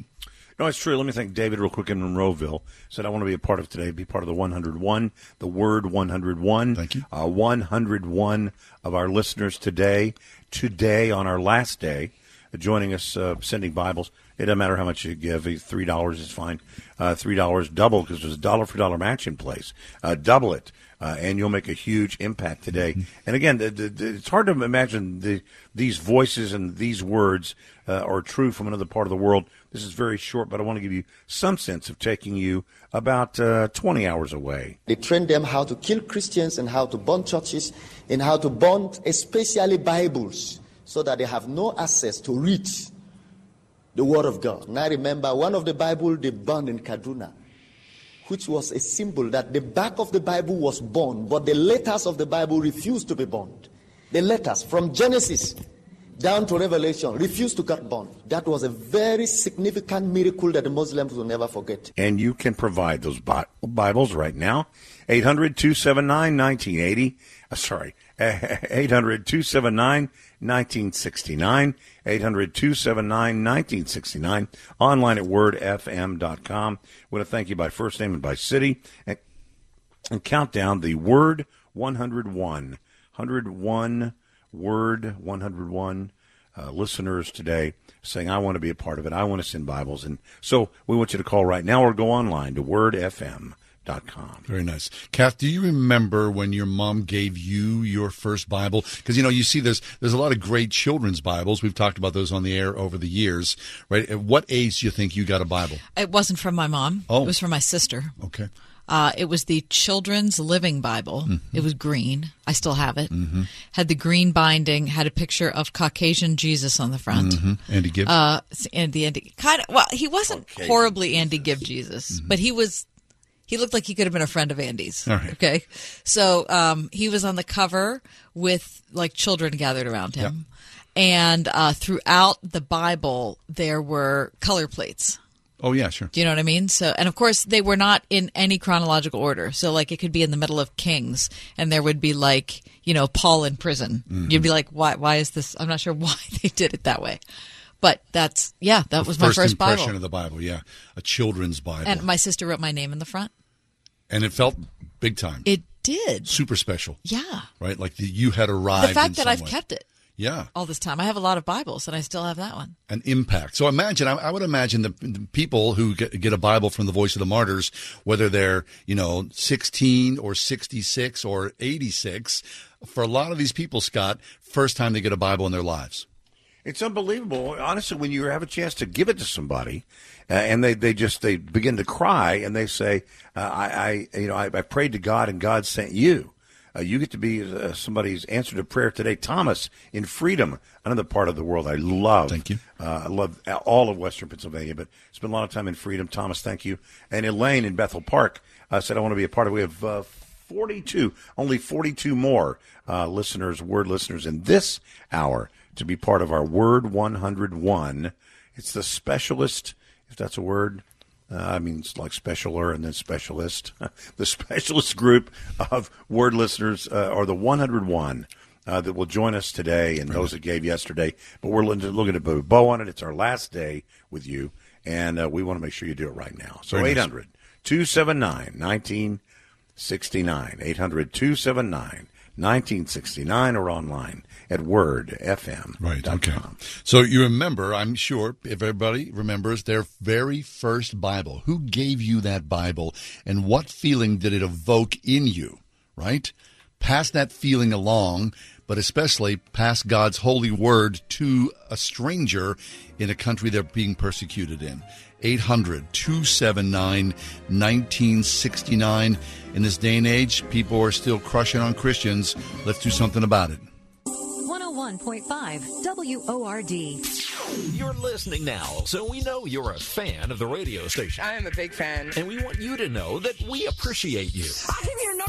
No, it's true. Let me thank David real quick in Monroeville. Said I want to be a part of today, be part of the 101, the word 101. Thank you. Uh, 101 of our listeners today, today on our last day, uh, joining us, uh, sending Bibles. It doesn't matter how much you give. Three dollars is fine. Uh, Three dollars double because there's a dollar for dollar match in place. Uh, double it. Uh, and you'll make a huge impact today. And again, the, the, the, it's hard to imagine the, these voices and these words uh, are true from another part of the world. This is very short, but I want to give you some sense of taking you about uh, 20 hours away. They train them how to kill Christians and how to burn churches and how to burn especially Bibles so that they have no access to read the Word of God. And I remember one of the Bible they burned in Kaduna, which was a symbol that the back of the Bible was burned, but the letters of the Bible refused to be burned. The letters from Genesis down to Revelation refused to get burned. That was a very significant miracle that the Muslims will never forget. And you can provide those Bibles right now. 800 279 1980. Uh, sorry, [laughs] 800 279 1969. 800 279 1969. Online at wordfm.com. I want to thank you by first name and by city. And, and count down the word 101. 101 word 101 uh, listeners today saying, I want to be a part of it. I want to send Bibles. And so we want you to call right now or go online to wordfm.com. Very nice. Kath, do you remember when your mom gave you your first Bible? Because you know, you see there's there's a lot of great children's Bibles. We've talked about those on the air over the years, right? At what age do you think you got a Bible? It wasn't from my mom. Oh. It was from my sister. Okay. Uh, it was the Children's Living Bible. It was green. I still have it. Mhm. Had the green binding. Had a picture of Caucasian Jesus on the front. Mhm. Andy Gibb. Uh, and the Andy kind of. Well, he wasn't horribly Andy Gibb Jesus, but he was. He looked like he could have been a friend of Andy's. Right. Okay, so um, he was on the cover with like children gathered around him, and uh, throughout the Bible there were color plates. Oh yeah, sure. Do you know what I mean? So, and of course, they were not in any chronological order. So, like, it could be in the middle of Kings, and there would be like, you know, Paul in prison. Mhm. You'd be like, why? Why is this? I'm not sure [laughs] why they did it that way, but that's yeah, that was my first impression Bible. of the Bible. Yeah, a children's Bible, And my sister wrote my name in the front. and it felt big time, It did. super special, Yeah. right? Like the, you had arrived. The fact that I've way. kept it yeah, all this time. I have a lot of Bibles, and I still have that one. an impact. So imagine, I, I would imagine the, the people who get, get a Bible from the Voice of the Martyrs, whether they're you know 16 or 66 or 86, for a lot of these people, Scott, first time they get a Bible in their lives. It's unbelievable, honestly. When you have a chance to give it to somebody, uh, and they, they just they begin to cry, and they say, uh, "I, I you know I, I prayed to God, and God sent you." Uh, you get to be uh, somebody's answer to prayer today. Thomas in Freedom, another part of the world I love. Thank you. Uh, I love all of Western Pennsylvania, but spent a lot of time in Freedom. Thomas, thank you. And Elaine in Bethel Park uh, said, I want to be a part of it. We have uh, 42, only 42 more uh, listeners, word listeners in this hour to be part of our Word 101. It's the specialist, if that's a word, uh, I mean, it's like specialer and then specialist. [laughs] the specialist group of word listeners uh, are the 101 uh, that will join us today and those that gave yesterday. But we're looking to put a bow on it. It's our last day with you, and uh, we want to make sure you do it right now. So 800 279 1969. 800 279 1969 or online at wordfm. Right. Okay. So you remember, I'm sure, if everybody remembers their very first Bible. Who gave you that Bible and what feeling did it evoke in you? Right? Pass that feeling along, but especially pass God's holy word to a stranger in a country they're being persecuted in. 800 279 1969. In this day and age, people are still crushing on Christians. Let's do something about it. 101.5 WORD. You're listening now, so we know you're a fan of the radio station. I am a big fan. And we want you to know that we appreciate you. I'm your number one fan.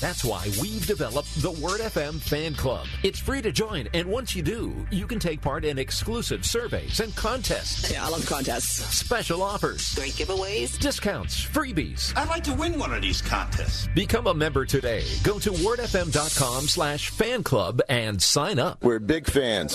That's why we've developed the Word FM Fan Club. It's free to join, and once you do, you can take part in exclusive surveys and contests. Yeah, I love contests. Special offers. Great giveaways. Discounts. Freebies. I'd like to win one of these contests. Become a member today. Go to wordfm.com slash fan club and sign up. We're big fans.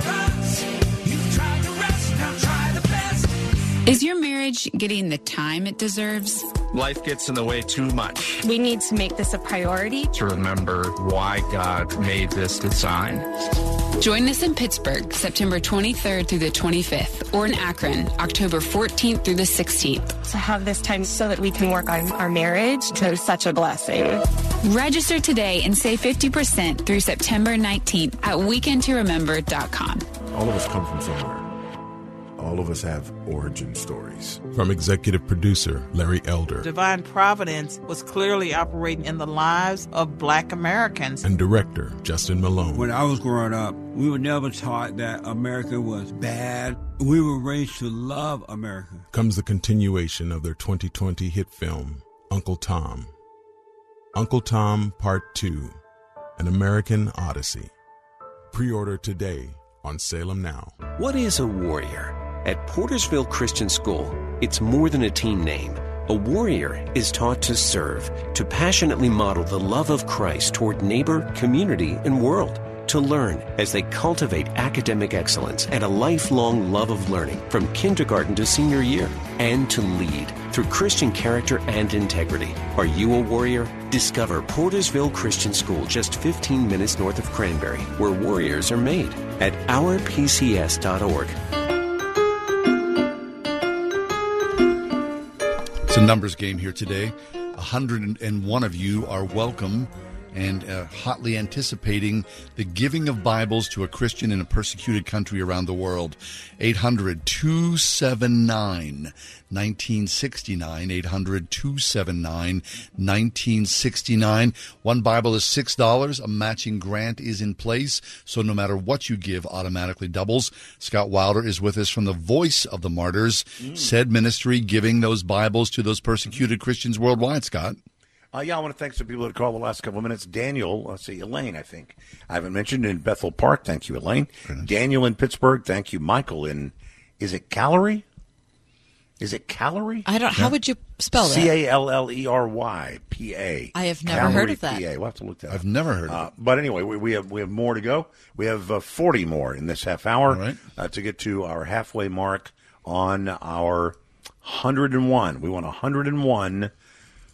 Is your marriage getting the time it deserves? Life gets in the way too much. We need to make this a priority. To remember why God made this design. Join us in Pittsburgh, September 23rd through the 25th, or in Akron, October 14th through the 16th. To have this time so that we can work on our marriage is such a blessing. Register today and save 50% through September 19th at weekendtoremember.com. All of us come from somewhere. All of us have origin stories. From executive producer Larry Elder Divine Providence was clearly operating in the lives of black Americans. and director Justin Malone. When I was growing up, we were never taught that America was bad. We were raised to love America. comes the continuation of their 2020 hit film, Uncle Tom. Uncle Tom Part 2 An American Odyssey. Pre order today on Salem Now. What is a warrior? At Portersville Christian School, it's more than a team name. A warrior is taught to serve, to passionately model the love of Christ toward neighbor, community, and world. To learn as they cultivate academic excellence and a lifelong love of learning from kindergarten to senior year. And to lead through Christian character and integrity. Are you a warrior? Discover Portersville Christian School just 15 minutes north of Cranberry, where warriors are made at ourpcs.org. It's a numbers game here today. 101 of you are welcome and uh, hotly anticipating the giving of Bibles to a Christian in a persecuted country around the world. 800 279 1969. 800 279 1969. One Bible is $6. A matching grant is in place, so no matter what you give, automatically doubles. Scott Wilder is with us from the Voice of the Martyrs, said ministry, giving those Bibles to those persecuted Christians worldwide, Scott. Uh, yeah, I want to thank some people that called the last couple of minutes. Daniel, let's see, Elaine, I think. I haven't mentioned in Bethel Park. Thank you, Elaine. Daniel in Pittsburgh. Thank you, Michael in, is it Callery? Is it Callery? I don't. How would you spell that? C A L L E R Y P A. I have never heard of that. PA. We'll have to look that up. I've never heard of Uh, but anyway, we, we have we have more to go. We have uh, forty more in this half hour uh, to get to our halfway mark on our hundred and one. We want hundred and one.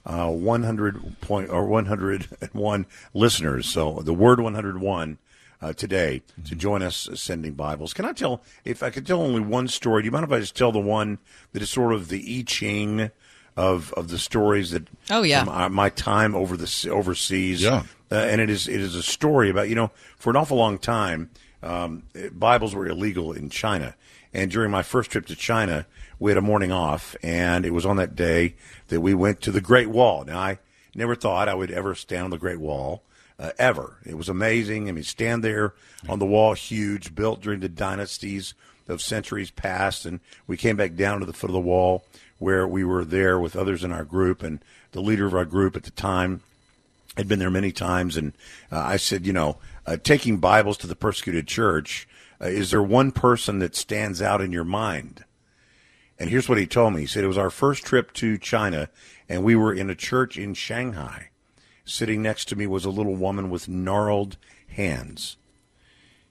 Uh, 100 point or 101 listeners. So the word 101 uh, today to join us sending Bibles. Can I tell if I could tell only one story? Do you mind if I just tell the one that is sort of the I Ching of of the stories that Oh, yeah. from our- my time over the overseas. Yeah. Uh, and it is it is a story about you know for an awful long time um, Bibles were illegal in China, and during my first trip to China, we had a morning off, and it was on that day that we went to the Great Wall. Now I never thought I would ever stand on the Great Wall. Uh, ever. It was amazing. I mean, stand there on the wall, huge, built during the dynasties of centuries past. And we came back down to the foot of the wall where we were there with others in our group. And the leader of our group at the time had been there many times, and uh, I said, you know, uh, taking Bibles to the persecuted church, uh, is there one person that stands out in your mind? And here's what he told me. He said it was our first trip to China, and we were in a church in Shanghai. Sitting next to me was a little woman with gnarled hands.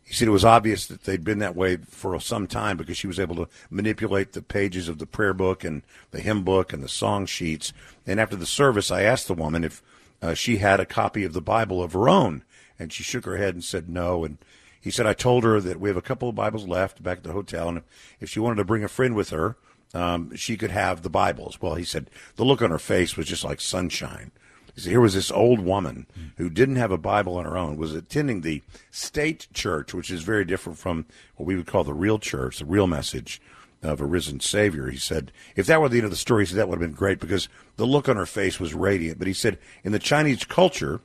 He said it was obvious that they'd been that way for some time because she was able to manipulate the pages of the prayer book and the hymn book and the song sheets. And after the service, I asked the woman if uh, she had a copy of the Bible of her own, and she shook her head and said no. And he said I told her that we have a couple of Bibles left back at the hotel, and if she wanted to bring a friend with her, um, she could have the Bibles. Well, he said the look on her face was just like sunshine. Said, here was this old woman who didn't have a Bible on her own, was attending the state church, which is very different from what we would call the real church, the real message of a risen Savior. He said, if that were the end of the story, he said that would have been great because the look on her face was radiant. But he said, in the Chinese culture,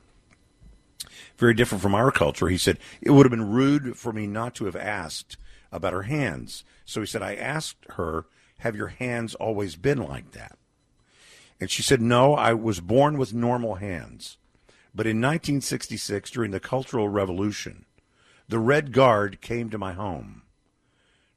very different from our culture, he said, it would have been rude for me not to have asked about her hands. So he said, I asked her, have your hands always been like that? And she said, No, I was born with normal hands. But in 1966, during the Cultural Revolution, the Red Guard came to my home.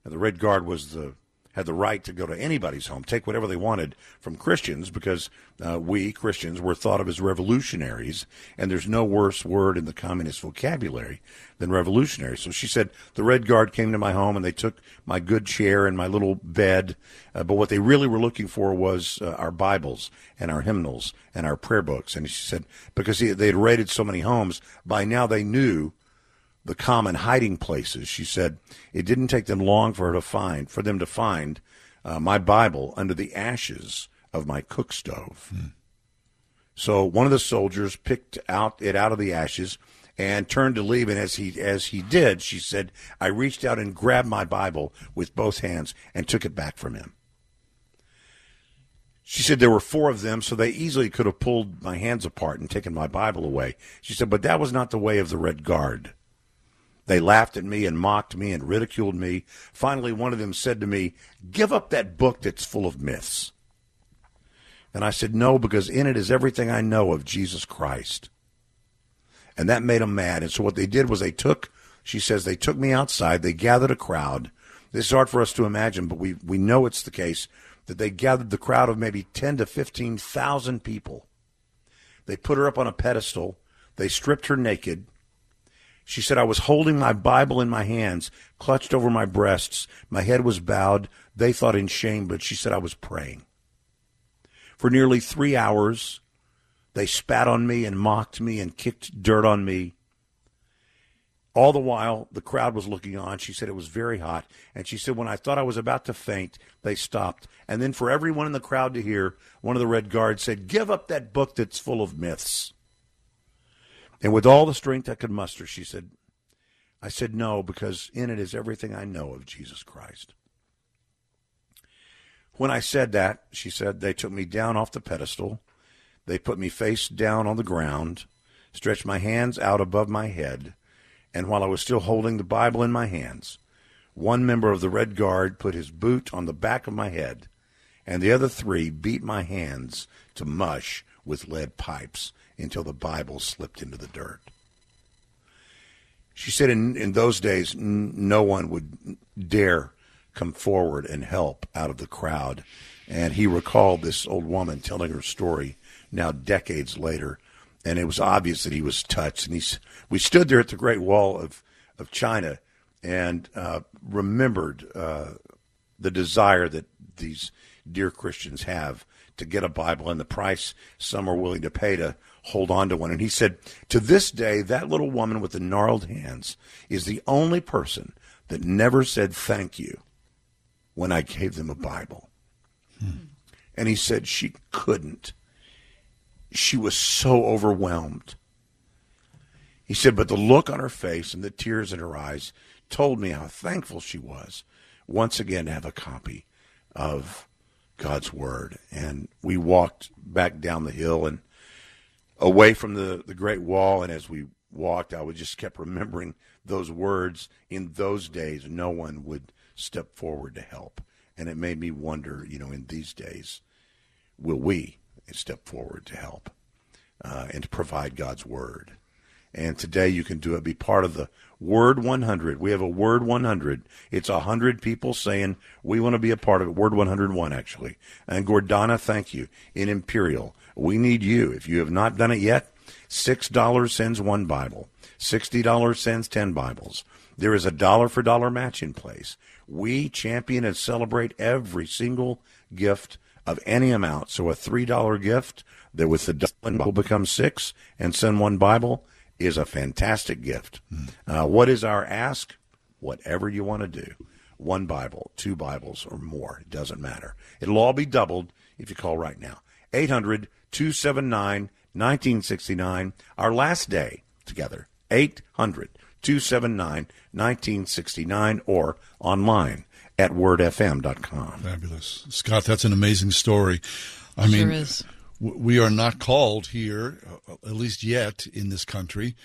Now, the Red Guard was the had the right to go to anybody's home, take whatever they wanted from Christians, because uh, we Christians were thought of as revolutionaries, and there's no worse word in the communist vocabulary than revolutionary. So she said the Red Guard came to my home and they took my good chair and my little bed, uh, but what they really were looking for was uh, our Bibles and our hymnals and our prayer books. And she said because they had raided so many homes, by now they knew the common hiding places. She said it didn't take them long for her to find, for them to find uh, my Bible under the ashes of my cook stove. So one of the soldiers picked out it out of the ashes and turned to leave. And as he as he did, she said, I reached out and grabbed my Bible with both hands and took it back from him. She said there were four of them, so they easily could have pulled my hands apart and taken my Bible away. She said, but that was not the way of the Red Guard. They laughed at me and mocked me and ridiculed me. Finally, one of them said to me, Give up that book that's full of myths. And I said, No, because in it is everything I know of Jesus Christ. And that made them mad. And so what they did was they took, she says, they took me outside, they gathered a crowd. This is hard for us to imagine, but we, we know it's the case that they gathered the crowd of maybe 10 to 15,000 people. They put her up on a pedestal. They stripped her naked. She said, I was holding my Bible in my hands, clutched over my breasts. My head was bowed. They thought in shame, but she said I was praying. For nearly three hours, they spat on me and mocked me and kicked dirt on me. All the while, the crowd was looking on. She said it was very hot. And she said, when I thought I was about to faint, they stopped. And then, for everyone in the crowd to hear, one of the Red Guards said, Give up that book that's full of myths. And with all the strength I could muster, she said, I said no, because in it is everything I know of Jesus Christ. When I said that, she said, they took me down off the pedestal. They put me face down on the ground, stretched my hands out above my head, and while I was still holding the Bible in my hands, one member of the Red Guard put his boot on the back of my head, and the other three beat my hands to mush with lead pipes until the Bible slipped into the dirt. She said in, in those days, n- no one would dare come forward and help out of the crowd. And he recalled this old woman telling her story now decades later. And it was obvious that he was touched. And he's, we stood there at the Great Wall of, of China and uh, remembered uh, the desire that these dear Christians have to get a Bible and the price some are willing to pay to hold on to one. And he said, to this day, that little woman with the gnarled hands is the only person that never said thank you when I gave them a Bible. Hmm. And he said she couldn't. She was so overwhelmed. He said, but the look on her face and the tears in her eyes told me how thankful she was once again to have a copy of God's Word. And we walked back down the hill and away from the, the Great Wall. And as we walked, I would just kept remembering those words. In those days, no one would step forward to help. And it made me wonder, you know, in these days, will we step forward to help uh, and to provide God's Word? And today you can do it, be part of the Word 100. We have a Word 100. It's 100 people saying, we want to be a part of it. Word 101, actually. And Gordana, thank you. In Imperial, we need you. If you have not done it yet, $6 sends one Bible. $60 sends 10 Bibles. There is a dollar for dollar match in place. We champion and celebrate every single gift of any amount. So a $3 gift that with the dollar will become six and send one Bible is a fantastic gift. Uh, what is our ask? Whatever you want to do. One Bible, two Bibles, or more. It doesn't matter. It'll all be doubled if you call right now. 800 279 1969. Our last day together. 800 279 1969 or online at wordfm.com. Fabulous. Scott, that's an amazing story. I sure mean, is. we are not called here, uh, at least yet in this country,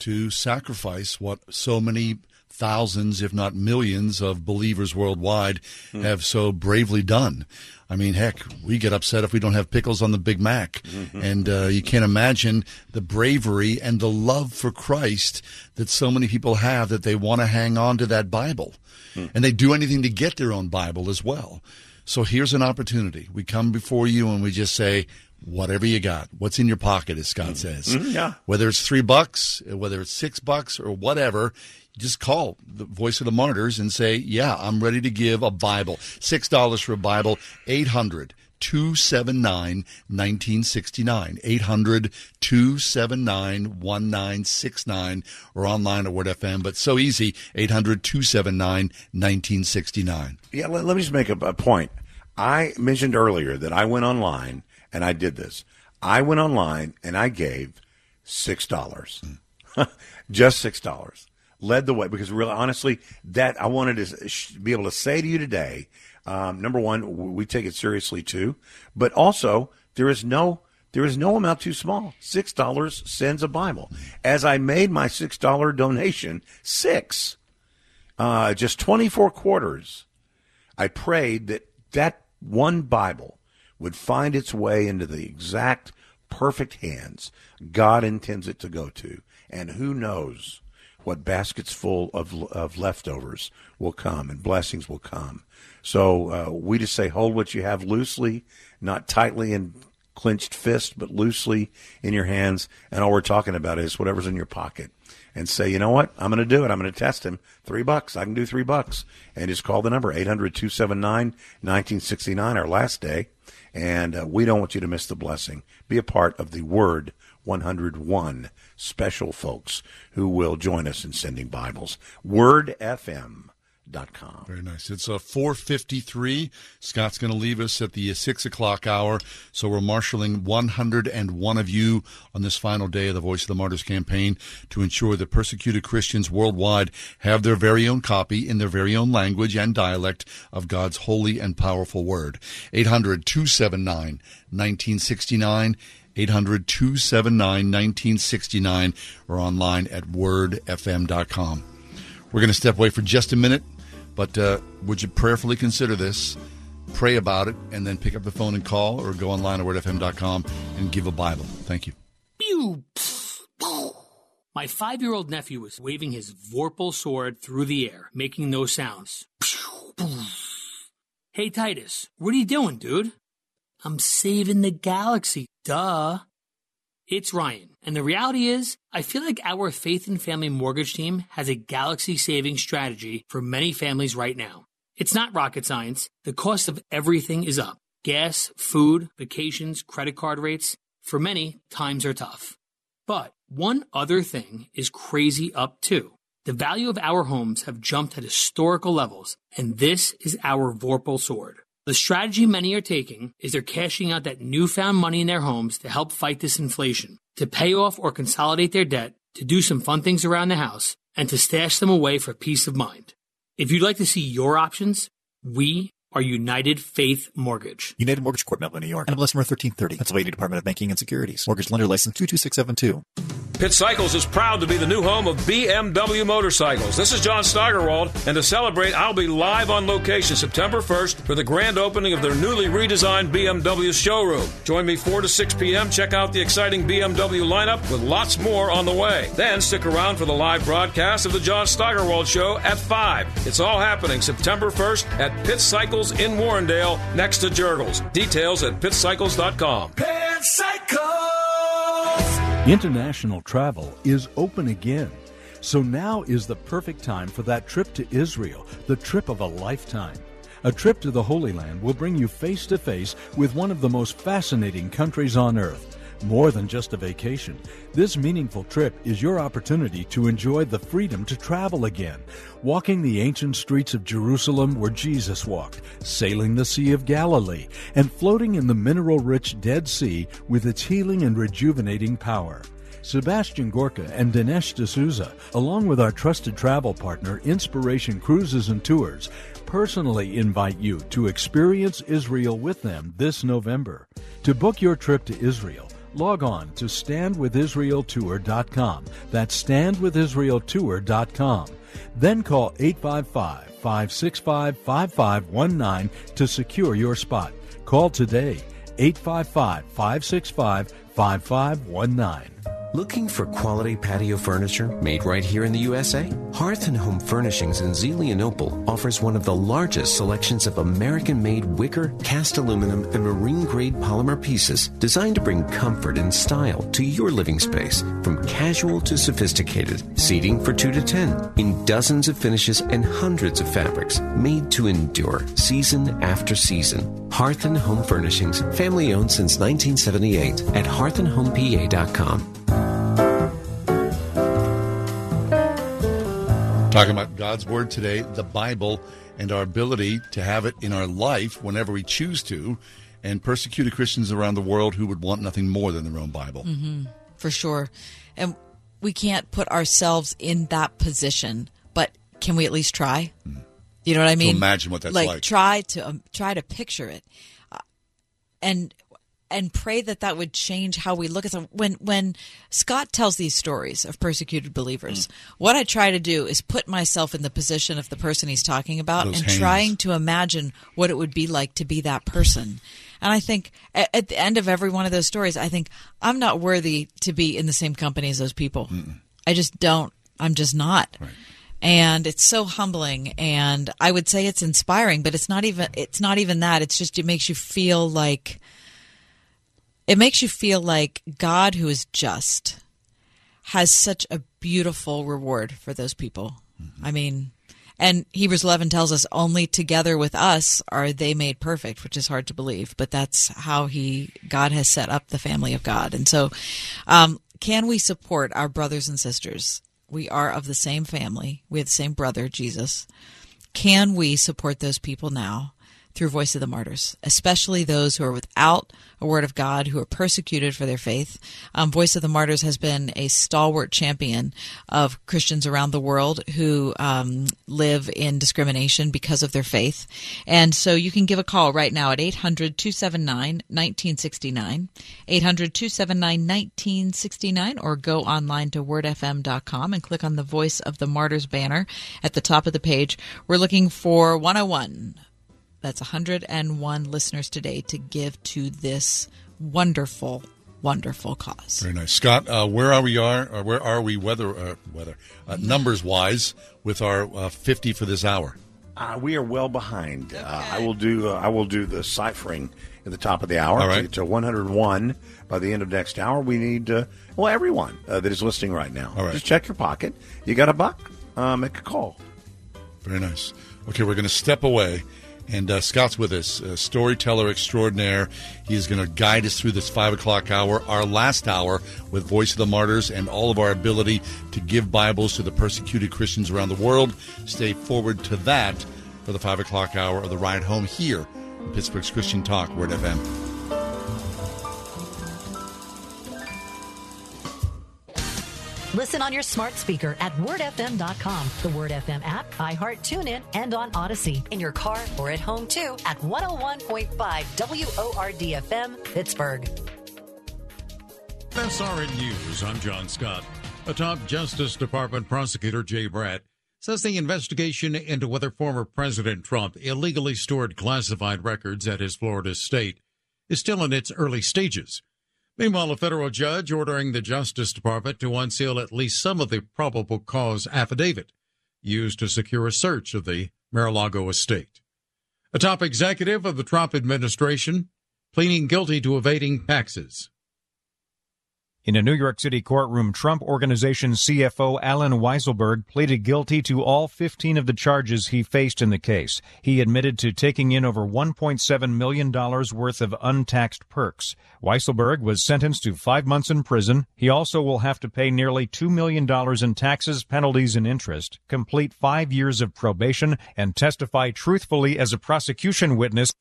to sacrifice what so many thousands, if not millions, of believers worldwide hmm. have so bravely done. I mean, heck, we get upset if we don't have pickles on the Big Mac. Mm-hmm. And uh, you can't imagine the bravery and the love for Christ that so many people have that they want to hang on to that Bible. Mm. And they do anything to get their own Bible as well. So here's an opportunity. We come before you and we just say, whatever you got, what's in your pocket, as Scott mm. says. Mm-hmm, yeah. Whether it's three bucks, whether it's six bucks, or whatever, just call the voice of the martyrs and say, Yeah, I'm ready to give a Bible. $6 for a Bible, 800 279 1969. 800 279 1969 or online at Word FM. But so easy, 800 279 1969. Yeah, let, let me just make a, a point. I mentioned earlier that I went online and I did this. I went online and I gave $6. Mm. [laughs] just $6 led the way because really honestly that i wanted to be able to say to you today um, number one we take it seriously too but also there is no there is no amount too small. Six dollars sends a bible. As i made my six dollar donation six uh, just 24 quarters i prayed that that one bible would find its way into the exact perfect hands god intends it to go to. And who knows what baskets full of, of leftovers will come and blessings will come. So uh, we just say, hold what you have loosely, not tightly in clenched fist, but loosely in your hands. And all we're talking about is whatever's in your pocket. And say, you know what? I'm going to do it. I'm going to test him. Three bucks. I can do three bucks. And just call the number 800 279 1969, our last day. And uh, we don't want you to miss the blessing. Be a part of the Word 101 special folks who will join us in sending Bibles. WordFM.com. com. Very nice. It's uh, a 453. Scott's going to leave us at the 6 o'clock hour. So we're marshaling 101 of you on this final day of the Voice of the Martyrs campaign to ensure that persecuted Christians worldwide have their very own copy in their very own language and dialect of God's holy and powerful word. 800 279 1969. 800 279 1969 or online at wordfm.com. We're going to step away for just a minute, but uh, would you prayerfully consider this? Pray about it, and then pick up the phone and call, or go online at wordfm.com and give a Bible. Thank you. Pew! My five year old nephew was waving his Vorpal sword through the air, making no sounds. Hey, Titus, what are you doing, dude? I'm saving the galaxy, duh. It's Ryan, and the reality is, I feel like our Faith and Family Mortgage team has a galaxy saving strategy for many families right now. It's not rocket science. The cost of everything is up gas, food, vacations, credit card rates. For many, times are tough. But one other thing is crazy up too. The value of our homes have jumped at historical levels, and this is our Vorpal sword. The strategy many are taking is they're cashing out that newfound money in their homes to help fight this inflation, to pay off or consolidate their debt, to do some fun things around the house, and to stash them away for peace of mind. If you'd like to see your options, we are United Faith Mortgage. United Mortgage Corp, Melville, New York. NMLS number 1330. Pennsylvania Department of Banking and Securities. Mortgage lender license 22672. Pitt Cycles is proud to be the new home of BMW motorcycles. This is John Steigerwald, and to celebrate, I'll be live on location September 1st for the grand opening of their newly redesigned BMW showroom. Join me 4 to 6 p.m. Check out the exciting BMW lineup with lots more on the way. Then stick around for the live broadcast of the John Steigerwald Show at 5. It's all happening September 1st at Pitt Cycles in Warrendale next to Jergel's. Details at pittcycles.com. Pitt Cycles! International travel is open again. So now is the perfect time for that trip to Israel, the trip of a lifetime. A trip to the Holy Land will bring you face to face with one of the most fascinating countries on earth. More than just a vacation, this meaningful trip is your opportunity to enjoy the freedom to travel again, walking the ancient streets of Jerusalem where Jesus walked, sailing the Sea of Galilee, and floating in the mineral rich Dead Sea with its healing and rejuvenating power. Sebastian Gorka and Dinesh D'Souza, along with our trusted travel partner Inspiration Cruises and Tours, personally invite you to experience Israel with them this November. To book your trip to Israel, log on to standwithisraeltour.com. That's standwithisraeltour.com. Then call 855 565 5519 to secure your spot. Call today 855 565 5519. Looking for quality patio furniture made right here in the USA? Hearth and Home Furnishings in Zelienople offers one of the largest selections of American made wicker, cast aluminum, and marine grade polymer pieces designed to bring comfort and style to your living space. From casual to sophisticated, seating for 2 to 10, in dozens of finishes and hundreds of fabrics made to endure season after season. Hearth and Home Furnishings, family owned since 1978 at hearthandhomepa.com. Talking about God's Word today, the Bible, and our ability to have it in our life whenever we choose to, and persecuted Christians around the world who would want nothing more than their own Bible. Mm-hmm, for sure. And we can't put ourselves in that position, but can we at least try? You know what I mean? imagine what that's like. Try to um, try to picture it, uh, and and pray that that would change how we look at them. When when Scott tells these stories of persecuted believers, mm. what I try to do is put myself in the position of the person he's talking about, Those and hands. trying to imagine what it would be like to be that person. And I think at, at the end of every one of those stories, I think I'm not worthy to be in the same company as those people. I just don't. I'm just not. And it's so humbling, and I would say it's inspiring, but it's not even. It's not even that. It's just it makes you feel like. It makes you feel like God, who is just, has such a beautiful reward for those people. I mean, and Hebrews 11 tells us only together with us are they made perfect, which is hard to believe, but that's how he, God has set up the family of God. And so, um, can we support our brothers and sisters? We are of the same family. We have the same brother, Jesus. can we support those people now through Voice of the Martyrs, especially those who are without a word of God, who are persecuted for their faith. Um, Voice of the Martyrs has been a stalwart champion of Christians around the world who um, live in discrimination because of their faith. And so you can give a call right now at 800 279 1969, 800 279 1969, or go online to wordfm.com and click on the Voice of the Martyrs banner at the top of the page. We're looking for 101 that's 101 listeners today to give to this wonderful, wonderful cause. Very nice, Scott. Uh, where are we are? Or where are we? Weather, uh, weather, uh, numbers wise, with our uh, 50 for this hour. Uh, we are well behind. Uh, I will do. I will do the ciphering at the top of the hour All to right. get to 101 by the end of next hour. We need well everyone that is listening right now. All right. Just check your pocket. You got a buck? make a call. Very nice. Okay, we're going to step away. And uh, Scott's with us, storyteller extraordinaire. He's going to guide us through this five o'clock hour, our last hour with Voice of the Martyrs, and all of our ability to give Bibles to the persecuted Christians around the world. Stay forward to that for the five o'clock hour of the ride home here Pittsburgh's Christian Talk, Word FM. Listen on your smart speaker at wordfm.com, the Word FM app, iHeart, TuneIn, and on Odyssey. In your car or at home too at 101.5 WORDFM, Pittsburgh. SRN News, I'm John Scott. A top Justice Department prosecutor, Jay Bratt, says the investigation into whether former President Trump illegally stored classified records at his Florida estate is still in its early stages. Meanwhile, a federal judge ordering the Justice Department to unseal at least some of the probable cause affidavit used to secure a search of the Mar-a-Lago estate. A top executive of the Trump administration pleading guilty to evading taxes. In a New York City courtroom, Trump Organization CFO Alan Weisselberg pleaded guilty to all 15 of the charges he faced in the case. He admitted to taking in over $1.7 million worth of untaxed perks. Weisselberg was sentenced to five months in prison. He also will have to pay nearly $2 million in taxes, penalties, and interest, complete five years of probation, and testify truthfully as a prosecution witness.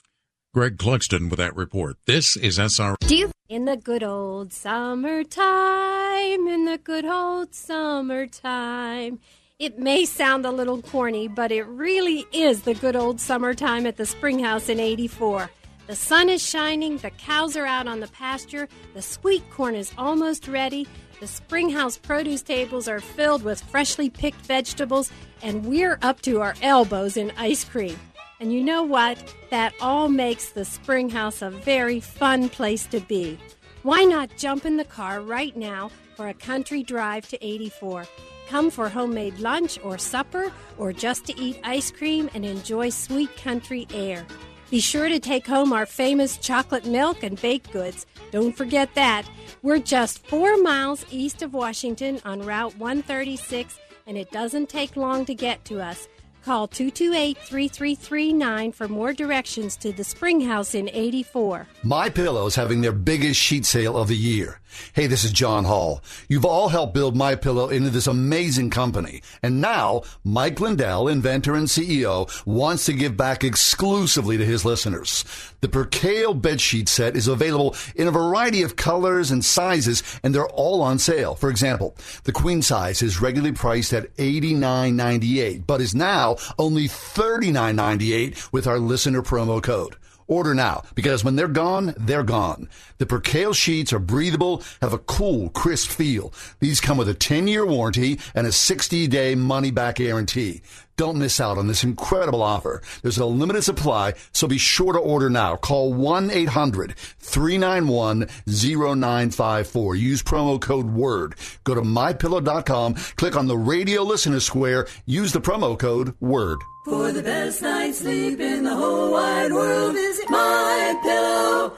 Greg Clugston with that report. This is SR. Do you in the good old summertime, in the good old summertime. It may sound a little corny, but it really is the good old summertime at the Springhouse in 84. The sun is shining, the cows are out on the pasture, the sweet corn is almost ready, the Springhouse produce tables are filled with freshly picked vegetables, and we're up to our elbows in ice cream. And you know what? That all makes the Springhouse a very fun place to be. Why not jump in the car right now for a country drive to 84? Come for homemade lunch or supper, or just to eat ice cream and enjoy sweet country air. Be sure to take home our famous chocolate milk and baked goods. Don't forget that. We're just four miles east of Washington on Route 136, and it doesn't take long to get to us. Call 228 3339 for more directions to the Springhouse in 84. My Pillow's having their biggest sheet sale of the year. Hey, this is John Hall. You've all helped build My Pillow into this amazing company, and now Mike Lindell, inventor and CEO, wants to give back exclusively to his listeners. The Percale bedsheet set is available in a variety of colors and sizes, and they're all on sale. For example, the queen size is regularly priced at $89.98, but is now only $39.98 with our listener promo code. Order now because when they're gone, they're gone. The Percale sheets are breathable, have a cool, crisp feel. These come with a 10 year warranty and a 60 day money back guarantee. Don't miss out on this incredible offer. There's a limited supply, so be sure to order now. Call 1 800 391 0954. Use promo code WORD. Go to mypillow.com, click on the radio listener square, use the promo code WORD. For the best night's sleep in the whole wide world, visit mypillow.com.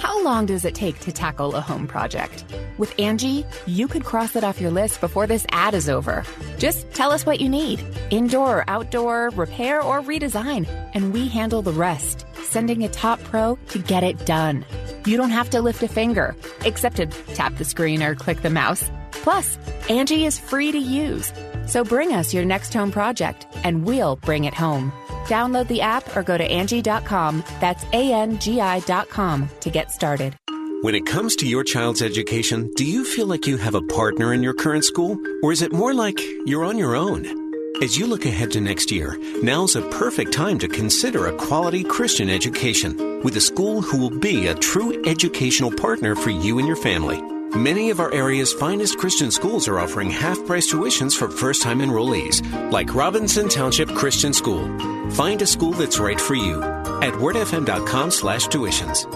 How long does it take to tackle a home project? With Angie, you could cross it off your list before this ad is over. Just tell us what you need indoor or outdoor, repair or redesign, and we handle the rest, sending a top pro to get it done. You don't have to lift a finger, except to tap the screen or click the mouse. Plus, Angie is free to use. So bring us your next home project, and we'll bring it home. Download the app or go to Angie.com. That's A N G I.com to get started. When it comes to your child's education, do you feel like you have a partner in your current school? Or is it more like you're on your own? As you look ahead to next year, now's a perfect time to consider a quality Christian education with a school who will be a true educational partner for you and your family. Many of our area's finest Christian schools are offering half price tuitions for first time enrollees, like Robinson Township Christian School. Find a school that's right for you at wordfm.com slash tuitions.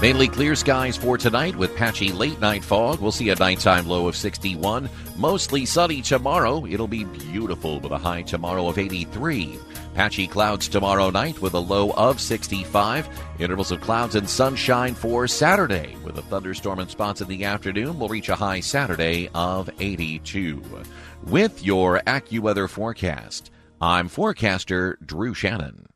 Mainly clear skies for tonight with patchy late night fog. We'll see a nighttime low of 61. Mostly sunny tomorrow. It'll be beautiful with a high tomorrow of 83. Patchy clouds tomorrow night with a low of 65. Intervals of clouds and sunshine for Saturday with a thunderstorm and spots in the afternoon. We'll reach a high Saturday of 82. With your AccuWeather forecast, I'm forecaster Drew Shannon.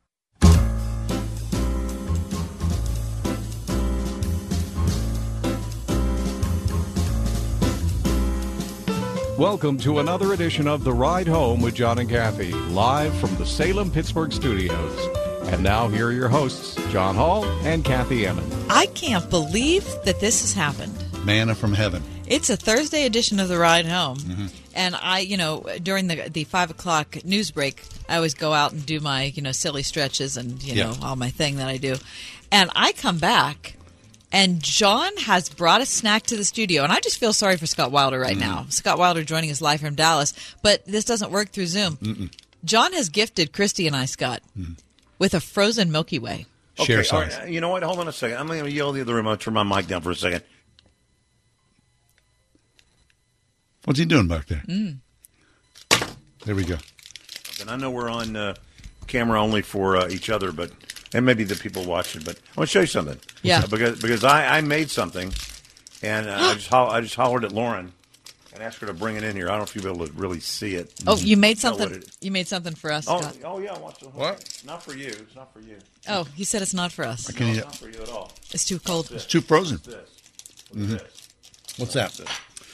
Welcome to another edition of The Ride Home with John and Kathy, live from the Salem Pittsburgh studios. And now, here are your hosts, John Hall and Kathy Emmons. I can't believe that this has happened. Manna from heaven. It's a Thursday edition of the ride home, Mm-hmm. and I, you know, during the the five o'clock news break, I always go out and do my, you know, silly stretches and you know all my thing that I do, and I come back, and John has brought a snack to the studio, and I just feel sorry for Scott Wilder right Mm-hmm. now. Scott Wilder joining us live from Dallas, but this doesn't work through Zoom. Mm-mm. John has gifted Christy and I, Scott, with a frozen Milky Way. Share Okay, all size. right, you know what? Hold on a second. I'm going to yell at the other room. I'll turn my mic down for a second. What's he doing back there? Mm. There we go. And I know we're on uh, camera only for uh, each other, but and maybe the people watching. But I want to show you something. Yeah. Uh, because because I, I made something, and uh, I just ho- I just hollered at Lauren and asked her to bring it in here. I don't know if you'll be able to really see it. Oh, you made something. it- You made something for us, Oh, Scott. oh yeah. Watch the what? Not for you. It's not for you. Oh, he said it's not for us. I can eat It's it. not for you at all. It's too cold. It's too frozen. What's this? Mhm. What's that?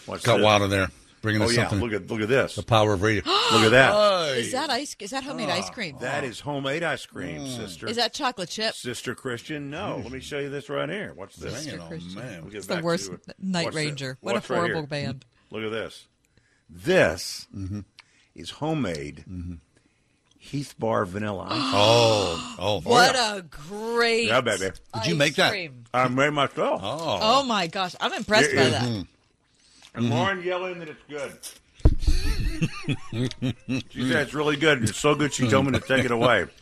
What's Got this? Wilder there, bringing Oh us yeah. something. Look at look at this. the power of radio. [gasps] Look at that. Is that ice? Is that homemade ice cream? That is homemade ice cream, Mm. sister. Is that chocolate chip? Sister Christian? No. Let me show you this right here. Watch this. Sister Bring it on, Christian. man. We'll It's the worst it. Night Watch this. Ranger. What a Watch right horrible band. [laughs] Look at this. This Mm-hmm. is homemade Heath Bar vanilla ice. [gasps] Oh, oh, [gasps] What a great Yeah, baby. Did you make that? cream. I made myself. Oh, Oh my gosh, I'm impressed by that. And Mm-hmm. Lauren yelling that it's good. [laughs] she said it's really good. It's so good she told me to take it away. [laughs]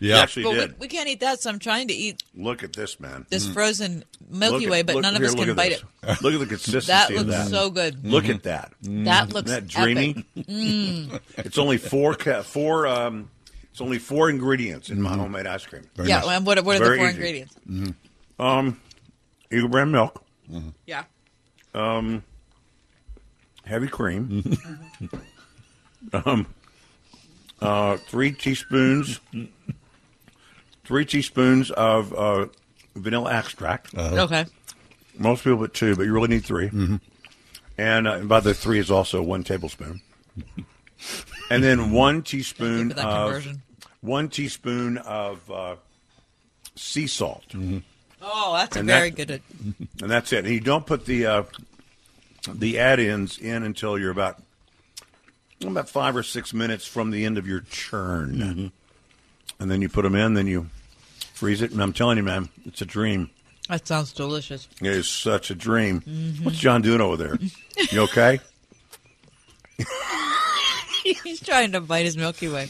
Yeah. actually But we, did. we can't eat that, so I'm trying to eat Look at this, man. this frozen Milky Look Way, but look- none of here, us can bite this. it. [laughs] Look at the consistency That of looks that. so good. Look at that. That looks Isn't that dreamy? epic. Mm. It's only four ca- four um it's only four ingredients in my homemade ice cream. Very yeah, nice. and what, what are the four easy. ingredients? Um Eagle brand milk, Yeah. Um heavy cream. um uh 3 teaspoons 3 teaspoons of uh vanilla extract. Okay. Most people put 2, but you really need 3. And uh, by the 3 is also 1 tablespoon. and then 1 teaspoon of conversion. 1 teaspoon of uh, sea salt. Oh, that's a very that- good. and that's it. And you don't put the uh, the add-ins in until you're about about five or six minutes from the end of your churn, and then you put them in. Then you freeze it. And I'm telling you, man, it's a dream. That sounds delicious. It is such a dream. Mhm. What's John doing over there? You okay? [laughs] He's trying to bite his Milky Way.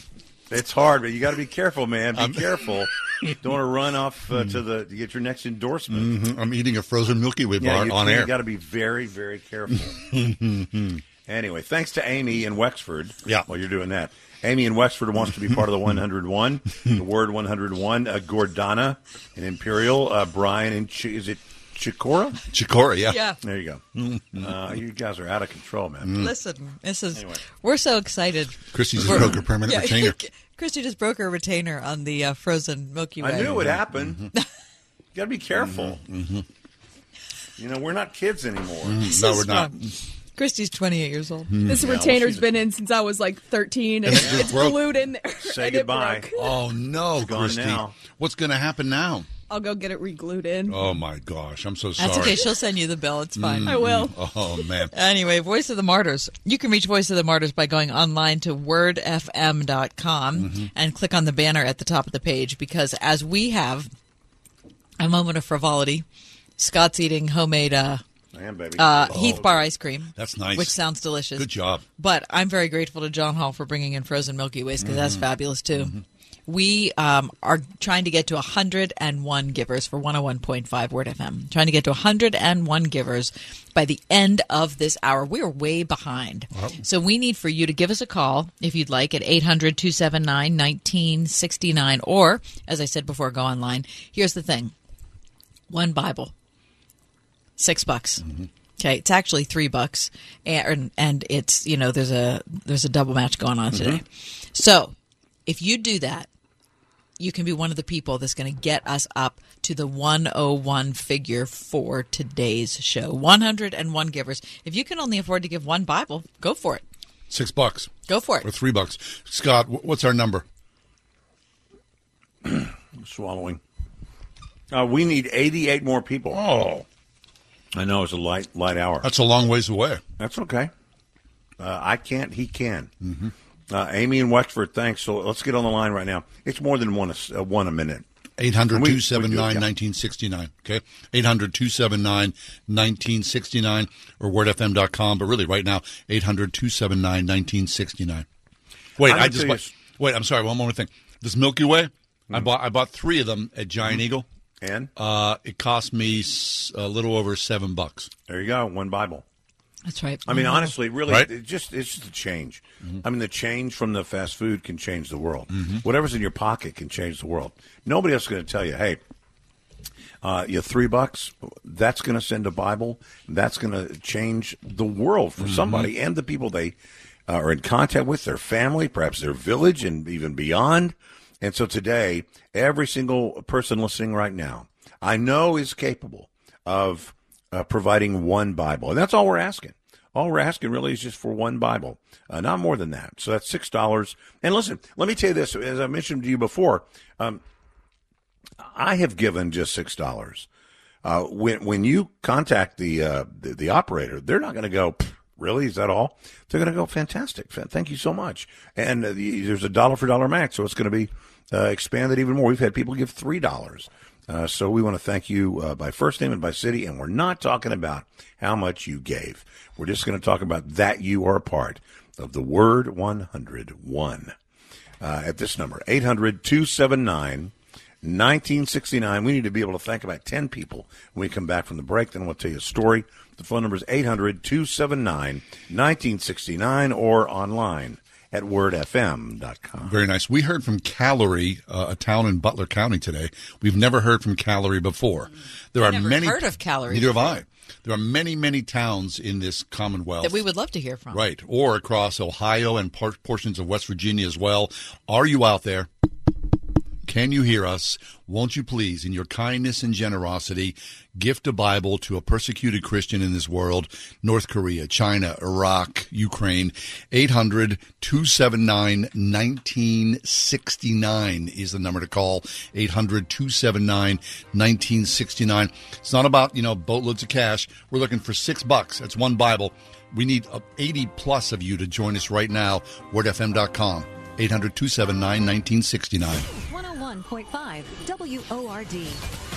It's hard, but you got to be careful, man. Be careful. [laughs] Don't want to run off uh, to the to get your next endorsement. Mhm. I'm eating a frozen Milky Way Yeah, bar you, on You air. You got to be very, very careful. [laughs] Anyway, thanks to Amy in Wexford. Yeah. While you're doing that, Amy in Wexford wants to be part of the 101. [laughs] the word 101. Uh, Gordana in Imperial. Uh, Brian in Ch- is it Chicora? Chicora, yeah. Yeah. There you go. Uh, you guys are out of control, man. Mm. Listen, this is Anyway. we're so excited. Christy just We're- broke her permanent Yeah, [laughs] retainer. Christy just broke her retainer on the uh, frozen Milky Way. I knew it happened. you got to be careful. You know, we're not kids anymore. Mm, no, we're not. Christy's 28 years old. This Yeah, well, retainer's she's- been in since I was like 13, and And it it's broke. glued in there. Say [laughs] goodbye. broke. Oh no, gone Christy! now. What's going to happen now? I'll go get it re-glued in. Oh my gosh, I'm so sorry. That's okay. She'll send you the bill. It's fine. Mm, I will. Oh man. Anyway, Voice of the Martyrs. You can reach Voice of the Martyrs by going online to wordfm.com Mm-hmm. and click on the banner at the top of the page because as we have a moment of frivolity, Scott's eating homemade uh, I am, baby. uh, Oh, Heath Bar ice cream. That's nice. Which sounds delicious. Good job. But I'm very grateful to John Hall for bringing in frozen Milky Ways because that's Mhm. fabulous too. We um, are trying to get to 101 givers for 101.5 Word of FM. Trying to get to 101 givers by the end of this hour. We are way behind. So we need for you to give us a call if you'd like at 800 279 1969. Or, as I said before, go online. Here's the thing one Bible, six bucks. Mm-hmm. Okay, it's actually three bucks, er, and and it's you know there's a there's a double match going on mm-hmm. today. So if you do that, you can be one of the people that's going to get us up to the 101 figure for today's show. 101 givers. If you can only afford to give one Bible, go for it. Six bucks. Go for it. Or three bucks. Scott, what's our number? [clears throat] swallowing. Uh, we need 88 more people. Oh. I know it's a light light hour. That's a long ways away. That's okay. Uh, I can't. He can. Mm-hmm. Uh, Amy in Wexford, thanks. So let's get on the line right now. It's more than one a, uh, one a minute. 800 We- we 279 do it, yeah. 1969. Okay. 800 279 1969 or wordfm.com. But really, right now, 800 279 1969. Wait, I'm I just bought, wait. I'm sorry. One more thing. This Milky Way, I bought. I bought three of them at Giant Eagle, And uh, it cost me a little over seven bucks. there you go. One Bible. That's right. I mean, honestly, really, Right? it just it's just a change. I mean, the change from the fast food can change the world. Mm-hmm. Whatever's in your pocket can change the world. Nobody else is going to tell you, hey, uh, you three bucks. That's going to send a Bible. That's going to change the world for Mhm. somebody and the people they uh, are in contact with, their family, perhaps their village, and even beyond. And so today, every single person listening right now, I know is capable of uh, providing one Bible, and that's all we're asking. All we're asking really is just for one Bible, uh, not more than that. So that's six dollars. And listen, let me tell you this: as I mentioned to you before, um, I have given just six dollars. Uh, when when you contact the uh, the, the operator, they're not going to go. Really, is that all? They're going to go fantastic. Thank you so much. And uh, the, there's a dollar for dollar match, so it's going to be uh, expanded even more. We've had people give three dollars. Uh, so we want to thank you uh, by first name and by city, and we're not talking about how much you gave. We're just going to talk about that you are a part of the Word 101 uh, at this number 800 279 1969. We need to be able to thank about 10 people when we come back from the break. Then we'll tell you a story. The phone number is 800 279 1969 or online at wordfm.com. Very nice. We heard from Callery, uh, a town in Butler County today. We've never heard from Callery before. There I are never many. heard of Callery Neither have. I. There are many, many towns in this Commonwealth That we would love to hear from. Right, or across Ohio and par- portions of West Virginia as well. Are you out there? Can you hear us? Won't you please, in your kindness and generosity, gift a Bible to a persecuted Christian in this world, North Korea, China, Iraq, Ukraine. 800 279 1969 is the number to call. 800 279 1969. It's not about, you know, boatloads of cash. We're looking for six bucks. That's one Bible. We need uh, 80 plus of you to join us right now. WordFM.com. 800 279 1969. 101.5 WORD.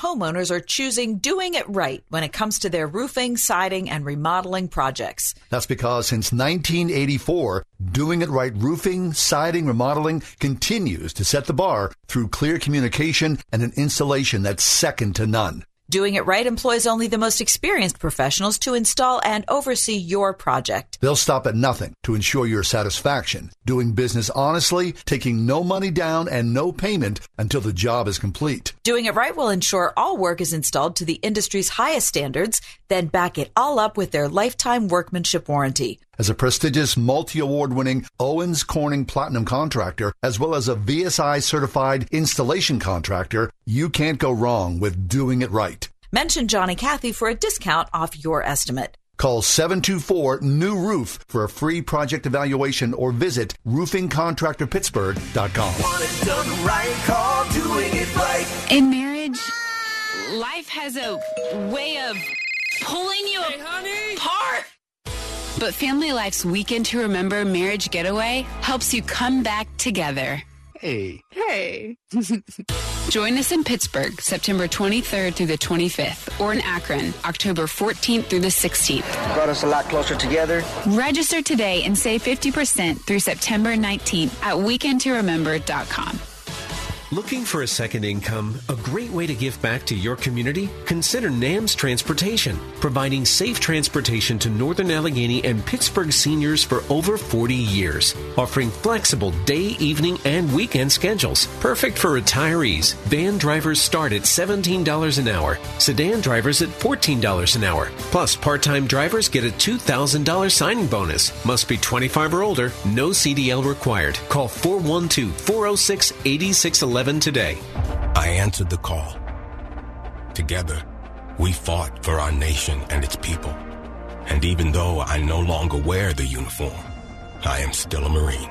homeowners are choosing doing it right when it comes to their roofing, siding, and remodeling projects. That's because since 1984, doing it right roofing, siding, remodeling continues to set the bar through clear communication and an installation that's second to none. Doing It Right employs only the most experienced professionals to install and oversee your project. They'll stop at nothing to ensure your satisfaction, doing business honestly, taking no money down and no payment until the job is complete. Doing It Right will ensure all work is installed to the industry's highest standards, then back it all up with their lifetime workmanship warranty. As a prestigious multi-award winning Owens Corning Platinum contractor, as well as a VSI certified installation contractor, you can't go wrong with doing it right. Mention Johnny Cathy for a discount off your estimate. Call 724 New Roof for a free project evaluation or visit roofingcontractorpittsburgh.com. Want it done right, call doing it right. In marriage, life has a way of pulling you apart. But Family Life's Weekend to Remember Marriage Getaway helps you come back together. Hey. Hey. [laughs] Join us in Pittsburgh, September 23rd through the 25th, or in Akron, October 14th through the 16th. Brought us a lot closer together. Register today and save 50% through September 19th at weekendtoremember.com. Looking for a second income? A great way to give back to your community? Consider NAMS Transportation, providing safe transportation to Northern Allegheny and Pittsburgh seniors for over 40 years, offering flexible day, evening, and weekend schedules. Perfect for retirees. Van drivers start at $17 an hour, sedan drivers at $14 an hour. Plus, part time drivers get a $2,000 signing bonus. Must be 25 or older, no CDL required. Call 412 406 8611 today. I answered the call. Together, we fought for our nation and its people. And even though I no longer wear the uniform, I am still a Marine.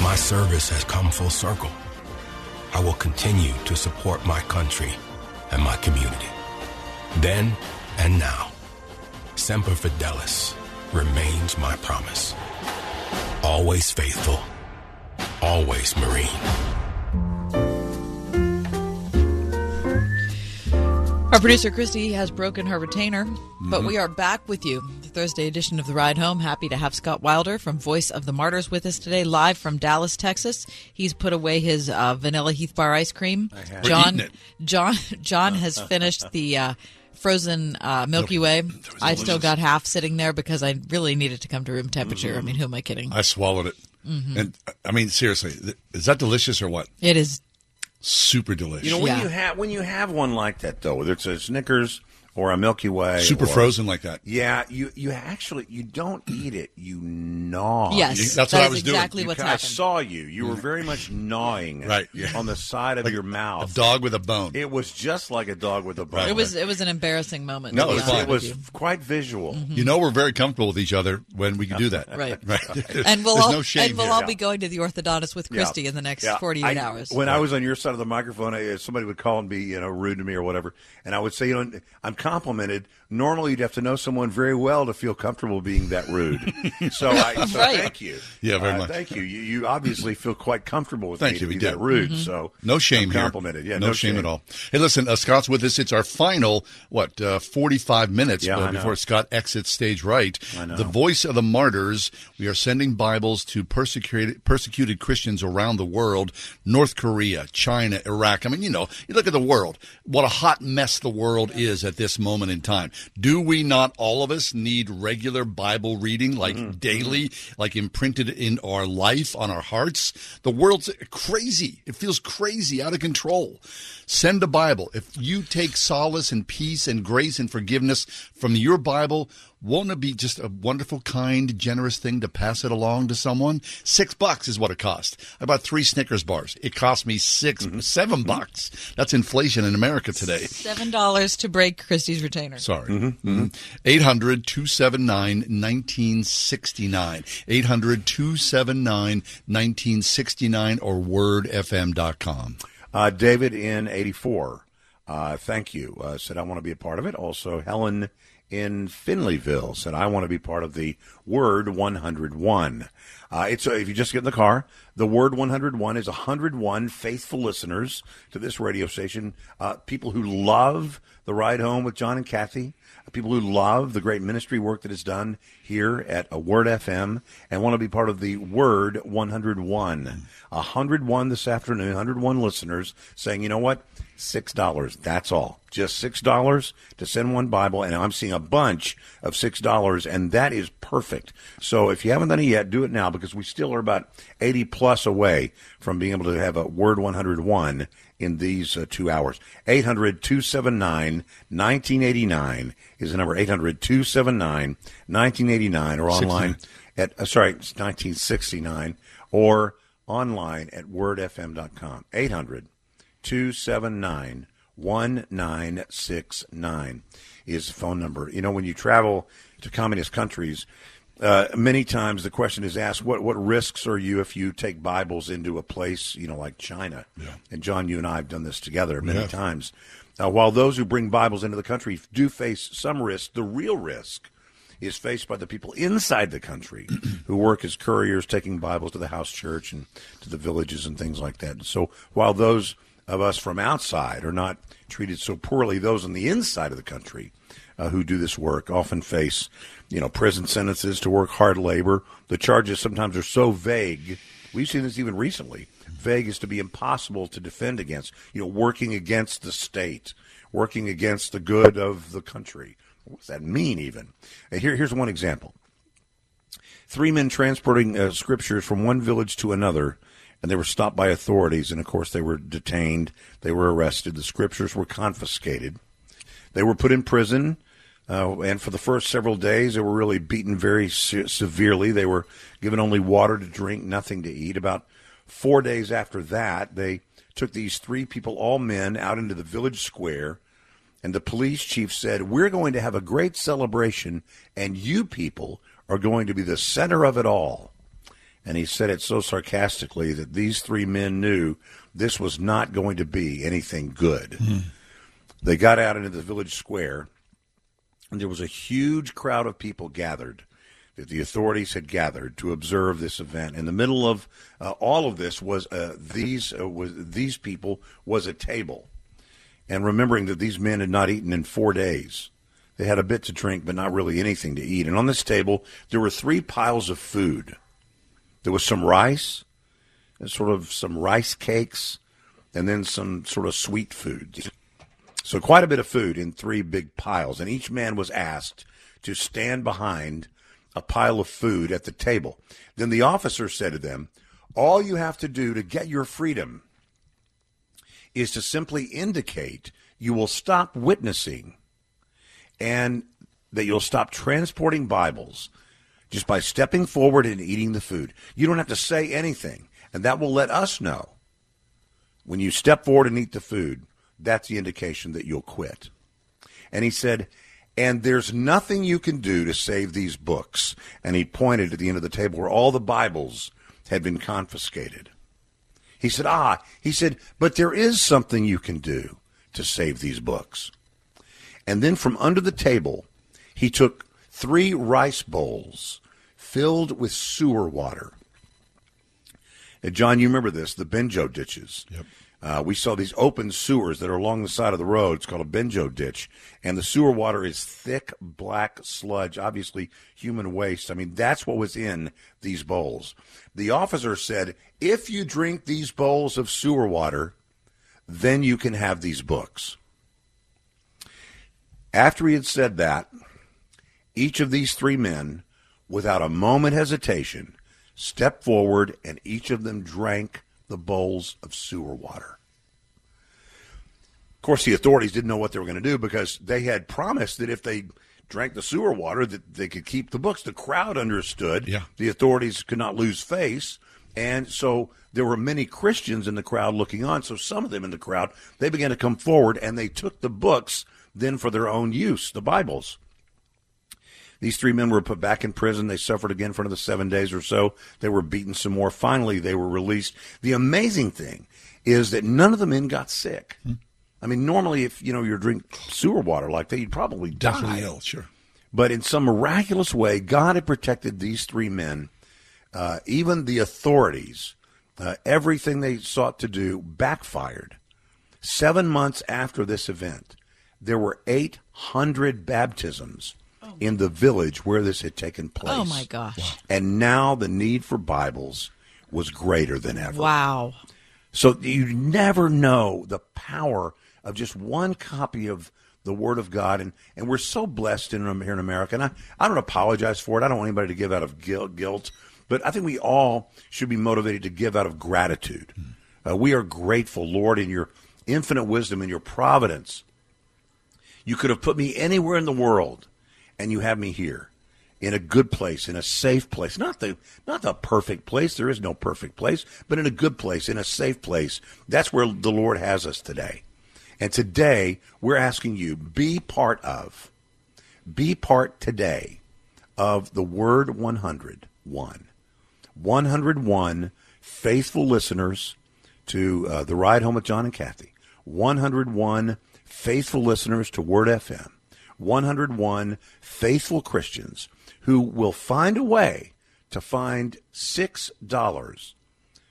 My service has come full circle. I will continue to support my country and my community. Then and now, Semper Fidelis remains my promise. Always faithful, always Marine. Our producer Christy has broken her retainer, but we are back with you. The Thursday edition of The Ride Home. Happy to have Scott Wilder from Voice of the Martyrs with us today, live from Dallas, Texas. He's put away his uh, vanilla Heath Bar ice cream. I have. We're John, it. John, John has finished the uh, frozen uh, Milky Way. I still got half sitting there because I really needed to come to room temperature. I mean, who am I kidding? I swallowed it. Mhm. And I mean, seriously, is that delicious or what? It is Super delicious. You know when you have when you have one like that though, whether it's a Snickers or a Milky Way, Super or- frozen like that. Yeah, you you actually you don't eat it, you gnaw. Yes, You- that's that what I is was doing. exactly You what's ca- I saw you. You were mm-hmm. very much gnawing Right, yeah. on the side of your mouth. A dog with a bone. It was just like a dog with a bone. It was it was an embarrassing moment. No, it was. It was quite visual. Mm-hmm. You know, we're very comfortable with each other when we can do that. Right. [laughs] right. and we'll all no shame and we'll here. all be going to the orthodontist with Christy Yeah. in the next Yeah. 48 hours. When I was on your side of the microphone, I, somebody would call and be, you know, rude to me or whatever, and I would say, you know, I'm complimented. Normally, you'd have to know someone very well to feel comfortable being that rude. [laughs] so, I, so Right. thank you. Yeah, very Uh, much. Thank you. you. You obviously feel quite comfortable with Thank me you. to be did. that rude. Mm-hmm. So No shame I'm here. complimented. Yeah, no, no, shame, at all. Hey, listen, uh, Scott's with us. It's our final, what, uh, 45 minutes Yeah, uh, before Scott exits stage right. The voice of the martyrs. We are sending Bibles to persecuted, persecuted Christians around the world North Korea, China, Iraq. I mean, you know, you look at the world, what a hot mess the world is at this moment in time. Do we not, all of us, need regular Bible reading, like Mm-hmm. daily, like imprinted in our life, on our hearts? The world's crazy. It feels crazy, out of control. Send a Bible. If you take solace and peace and grace and forgiveness from your Bible, won't it be just a wonderful, kind, generous thing to pass it along to someone? Six bucks is what it cost. I bought three Snickers bars. It cost me 6 Mm-hmm. seven bucks. That's inflation in America today. Seven dollars to break Christy's retainer. Sorry. Mm-hmm. 800 279 1969. 800 279 1969 or wordfm.com. Uh, David in 84, uh, thank you, uh, said, I want to be a part of it. Also, Helen in Finleyville said, I want to be part of the Word 101. Uh, it's uh, if you just get in the car, the word 101 is 101 faithful listeners to this radio station. Uh, people who love the ride home with John and Kathy. People who love the great ministry work that is done here at a Word FM and want to be part of the Word 101. 101 this afternoon, 101 listeners saying, you know what? Six dollars. That's all. Just six dollars to send one Bible, and I'm seeing a bunch of six dollars, and that is perfect. So if you haven't done it yet, do it now because we still are about 80 plus away from being able to have a Word 101 in these uh, two hours. 800 279 1989 is the number 800 279 1989 or online at, uh, sorry, 1969 or online at wordfm.com. 800 279 1969 is the phone number. You know, when you travel to communist countries, uh, many times the question is asked, what, what risks are you if you take Bibles into a place, you know, like China? Yeah. And John, you and I have done this together many Yeah. times. Uh, while those who bring Bibles into the country do face some risk, the real risk is faced by the people inside the country [clears throat] who work as couriers, taking Bibles to the house church and to the villages and things like that. So while those of us from outside are not treated so poorly, those on the inside of the country uh, who do this work often face, you know, prison sentences to work hard labor. The charges sometimes are so vague. We've seen this even recently. Vague is to be impossible to defend against. You know, working against the state, working against the good of the country. What does that mean, even? Uh, Here, here's one example. Three men transporting uh, scriptures from one village to another, and they were stopped by authorities, and of course they were detained. They were arrested. The scriptures were confiscated. They were put in prison, uh, and for the first several days, they were really beaten very se- severely. They were given only water to drink, nothing to eat. About four days after that, they took these three people, all men, out into the village square, and the police chief said, We're going to have a great celebration, and you people are going to be the center of it all. And he said it so sarcastically that these three men knew this was not going to be anything good. They got out into the village square, and there was a huge crowd of people gathered that the authorities had gathered to observe this event. In the middle of uh, all of this was uh, these uh, was these people was a table, and remembering that these men had not eaten in four days, they had a bit to drink, but not really anything to eat. And on this table there were three piles of food. There was some rice, and sort of some rice cakes, and then some sort of sweet foods. So quite a bit of food in three big piles, and each man was asked to stand behind a pile of food at the table. Then the officer said to them, All you have to do to get your freedom is to simply indicate you will stop witnessing and that you'll stop transporting Bibles just by stepping forward and eating the food. You don't have to say anything, and that will let us know when you step forward and eat the food, that's the indication that you'll quit. And he said, and there's nothing you can do to save these books. And he pointed to the end of the table where all the Bibles had been confiscated. He said, ah, he said, but there is something you can do to save these books. And then from under the table, he took three rice bowls filled with sewer water. And John, you remember this, the benjo ditches. Yep. Uh, we saw these open sewers that are along the side of the road. It's called a benjo ditch. And the sewer water is thick black sludge, obviously human waste. I mean, that's what was in these bowls. The officer said, if you drink these bowls of sewer water, then you can have these books. After he had said that, each of these three men, without a moment hesitation, stepped forward and each of them drank the bowls of sewer water. Of course, the authorities didn't know what they were going to do because they had promised that if they drank the sewer water, that they could keep the books. The crowd understood Yeah. the authorities could not lose face, and so there were many Christians in the crowd looking on. So some of them in the crowd they began to come forward and they took the books then for their own use, the Bibles. These three men were put back in prison. They suffered again for another seven days or so. They were beaten some more. Finally, they were released. The amazing thing is that none of the men got sick. I mean, normally, if you know you drink sewer water like that, you'd probably die. Definitely ill, sure. But in some miraculous way, God had protected these three men uh, even the authorities, uh, everything they sought to do backfired. Seven months after this event, there were 800 baptisms in the village where this had taken place. Oh my gosh. And now the need for Bibles was greater than ever. Wow. So you never know the power of just one copy of the Word of God, and, and we're so blessed in here in America. And I, I don't apologize for it. I don't want anybody to give out of guilt, guilt but I think we all should be motivated to give out of gratitude. Uh, we are grateful, Lord, in your infinite wisdom and your providence. You could have put me anywhere in the world, and you have me here in a good place, in a safe place. Not the not the perfect place. There is no perfect place, but in a good place, in a safe place. That's where the Lord has us today. And today we're asking you be part of be part today of the word 101. 101 faithful listeners to uh, the ride home with John and Kathy. 101 faithful listeners to Word FM. 101 faithful Christians who will find a way to find $6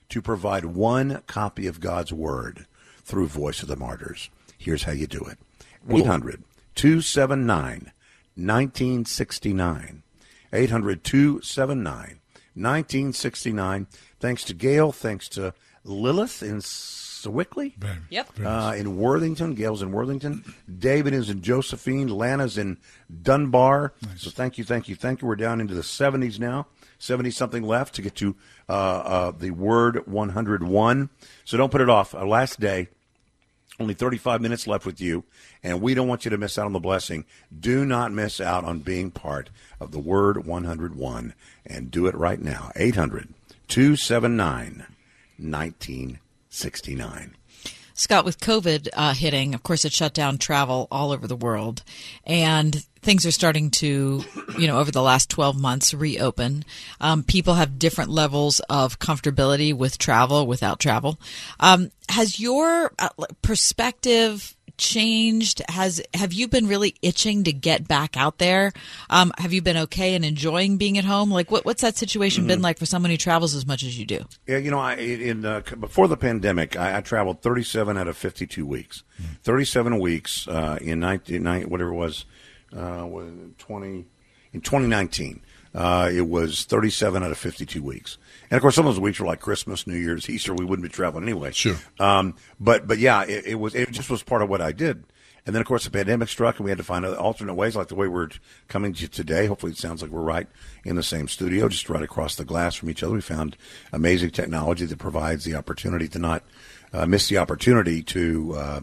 to provide one copy of God's Word through Voice of the Martyrs. Here's how you do it 800 279 1969. 800 279 1969. Thanks to Gail. Thanks to Lilith in Sewickley. Yep. Uh, in Worthington. Gail's in Worthington. David is in Josephine. Lana's in Dunbar. So thank you, thank you, thank you. We're down into the 70s now. 70 something left to get to uh, uh, the word 101. So don't put it off. Our last day. Only 35 minutes left with you, and we don't want you to miss out on the blessing. Do not miss out on being part of the Word 101, and do it right now. 800 279 1969. Scott, with COVID uh, hitting, of course, it shut down travel all over the world, and things are starting to, you know, over the last 12 months, reopen. Um, people have different levels of comfortability with travel, without travel. Um, has your uh, perspective changed? Has have you been really itching to get back out there? Um, have you been okay and enjoying being at home? Like, what, what's that situation been Mhm. like for someone who travels as much as you do? Yeah, you know, I in uh, before the pandemic, I, I traveled 37 out of 52 weeks. 37 weeks uh, in 19, whatever it was, uh, was 20 in 2019. Uh, it was 37 out of 52 weeks. And of course, some of those weeks were like Christmas, New Year's, Easter. We wouldn't be traveling anyway. Sure. Um, but but yeah, it, it was it just was part of what I did. And then of course the pandemic struck, and we had to find other alternate ways, like the way we're coming to you today. Hopefully, it sounds like we're right in the same studio, just right across the glass from each other. We found amazing technology that provides the opportunity to not uh, miss the opportunity to. Uh,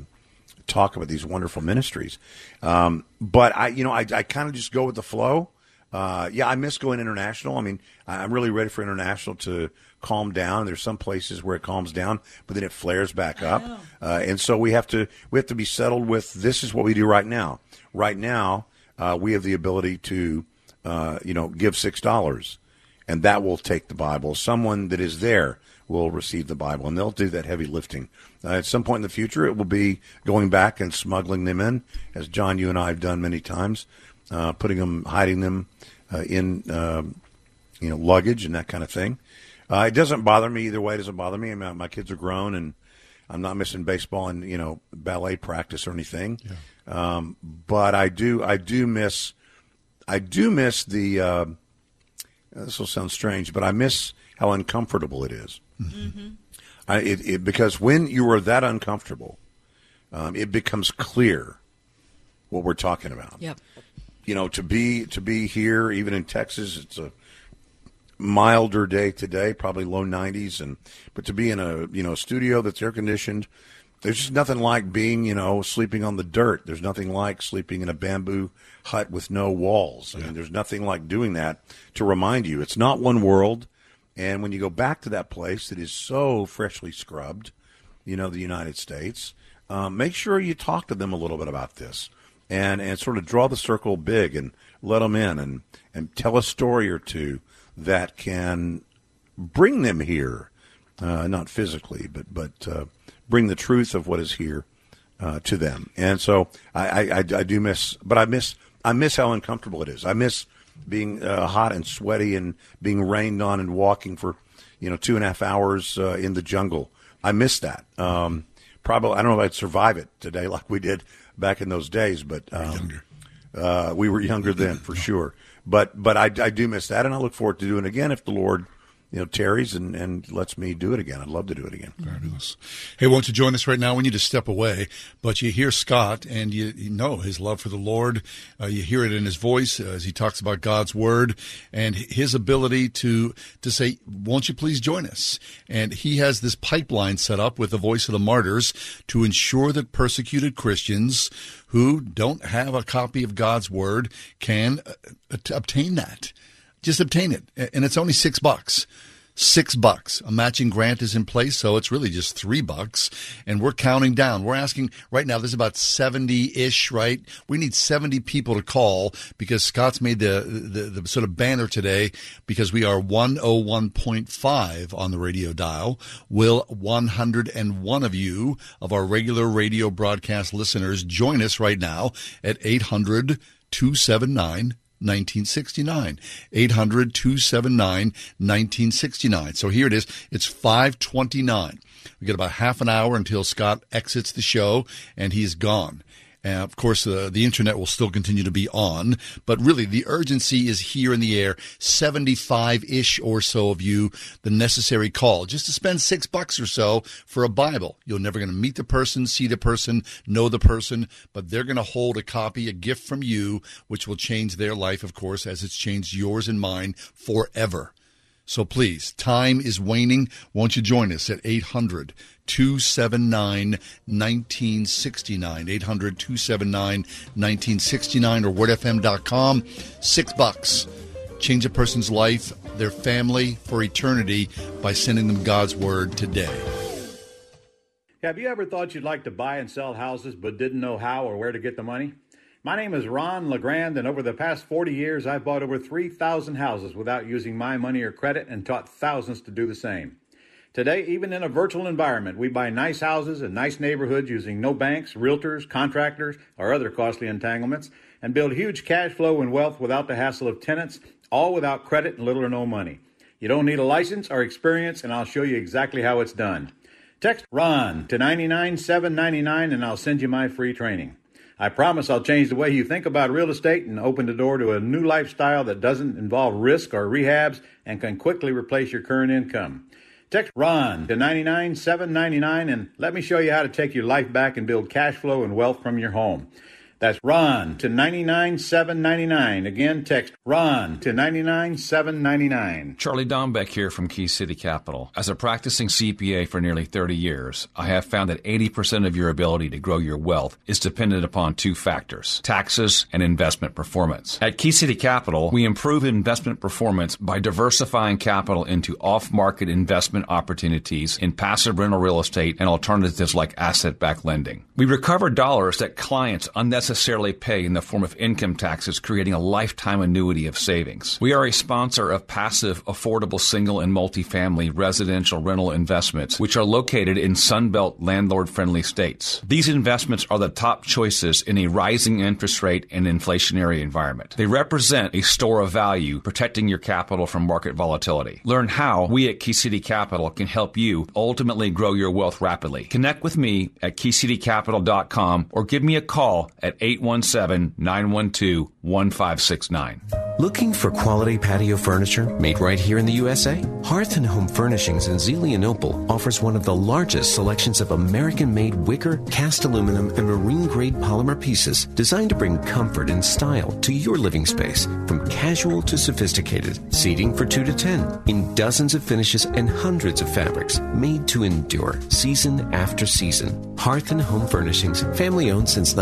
talk about these wonderful ministries. Um, but I, you know, I, I kind of just go with the flow. Uh, yeah, I miss going international. I mean, I'm really ready for international to calm down. There's some places where it calms down, but then it flares back up. Uh, and so we have to we have to be settled with this is what we do right now. Right now, uh, we have the ability to, uh, you know, give six dollars, and that will take the Bible. Someone that is there will receive the Bible, and they'll do that heavy lifting. Uh, at some point in the future, it will be going back and smuggling them in, as John, you and I have done many times, uh, putting them, hiding them uh, in, um, you know, luggage and that kind of thing. Uh, it doesn't bother me either way. It doesn't bother me. I mean, my kids are grown, and I'm not missing baseball and you know ballet practice or anything. Um, but I do, I do miss, I do miss the. Uh, this will sound strange, but I miss how uncomfortable it is. I, it, it, because when you are that uncomfortable, um, it becomes clear what we're talking about. Yep. You know, to be to be here, even in Texas, it's a milder day today, probably low 90s, and but to be in a you know studio that's air conditioned, there's just nothing like being you know sleeping on the dirt. There's nothing like sleeping in a bamboo hut with no walls. I mean, there's nothing like doing that to remind you it's not one world. And when you go back to that place that is so freshly scrubbed, you know, the United States, um, make sure you talk to them a little bit about this and, and sort of draw the circle big and let them in and, and tell a story or two that can bring them here, uh, not physically, but, but uh, bring the truth of what is here uh, to them. And so I, I, I, do miss, but I miss, I miss how uncomfortable it is. I miss being uh, hot and sweaty and being rained on and walking for you know two and a half hours uh, in the jungle. I miss that. Um, probably I don't know if I'd survive it today [laughs] like we did back in those days, but um, uh, we were younger then for sure. But but I, I do miss that, and I look forward to doing it again if the Lord you know tarries and, and lets me do it again. I'd love to do it again. Fabulous. Hey, won't you join us right now? We need to step away, but you hear Scott, and you, you know his love for the Lord. Uh, you hear it in his voice uh, as he talks about God's word and his ability to to say, "Won't you please join us?" And he has this pipeline set up with the Voice of the Martyrs to ensure that persecuted Christians who don't have a copy of God's word can uh, obtain that. Just obtain it, and it's only six bucks six bucks. A matching grant is in place, so it's really just three bucks. And we're counting down. We're asking right now, there's about 70 ish, right? We need 70 people to call because Scott's made the, the, the sort of banner today because we are 101.5 on the radio dial. Will 101 of you, of our regular radio broadcast listeners, join us right now at 800 279 1969. 800 279 1969. So here it is. It's 529. We get about half an hour until Scott exits the show and he's gone. And of course, uh, the internet will still continue to be on, but really the urgency is here in the air. 75 ish or so of you, the necessary call just to spend six bucks or so for a Bible. You're never going to meet the person, see the person, know the person, but they're going to hold a copy, a gift from you, which will change their life, of course, as it's changed yours and mine forever. So please, time is waning. Won't you join us at 800 279 1969? 800 279 1969 or wordfm.com. Six bucks. Change a person's life, their family for eternity by sending them God's word today. Have you ever thought you'd like to buy and sell houses but didn't know how or where to get the money? My name is Ron LeGrand, and over the past 40 years, I've bought over 3,000 houses without using my money or credit and taught thousands to do the same. Today, even in a virtual environment, we buy nice houses in nice neighborhoods using no banks, realtors, contractors, or other costly entanglements, and build huge cash flow and wealth without the hassle of tenants, all without credit and little or no money. You don't need a license or experience, and I'll show you exactly how it's done. Text RON to 99799 and I'll send you my free training. I promise I'll change the way you think about real estate and open the door to a new lifestyle that doesn't involve risk or rehabs and can quickly replace your current income. Text RON to 99799 and let me show you how to take your life back and build cash flow and wealth from your home. That's RON to 99799. Again, text RON to 99799. Charlie Dombeck here from Key City Capital. As a practicing CPA for nearly 30 years, I have found that 80% of your ability to grow your wealth is dependent upon two factors taxes and investment performance. At Key City Capital, we improve investment performance by diversifying capital into off market investment opportunities in passive rental real estate and alternatives like asset backed lending. We recover dollars that clients unnecessarily pay in the form of income taxes, creating a lifetime annuity of savings. We are a sponsor of passive, affordable single and multifamily residential rental investments, which are located in Sunbelt landlord friendly states. These investments are the top choices in a rising interest rate and inflationary environment. They represent a store of value, protecting your capital from market volatility. Learn how we at Key City Capital can help you ultimately grow your wealth rapidly. Connect with me at keycitycapital.com or give me a call at 817 912 1569. Looking for quality patio furniture made right here in the USA? Hearth and Home Furnishings in Zelienople offers one of the largest selections of American made wicker, cast aluminum, and marine grade polymer pieces designed to bring comfort and style to your living space from casual to sophisticated. Seating for 2 to 10 in dozens of finishes and hundreds of fabrics made to endure season after season. Hearth and Home Furnishings, family owned since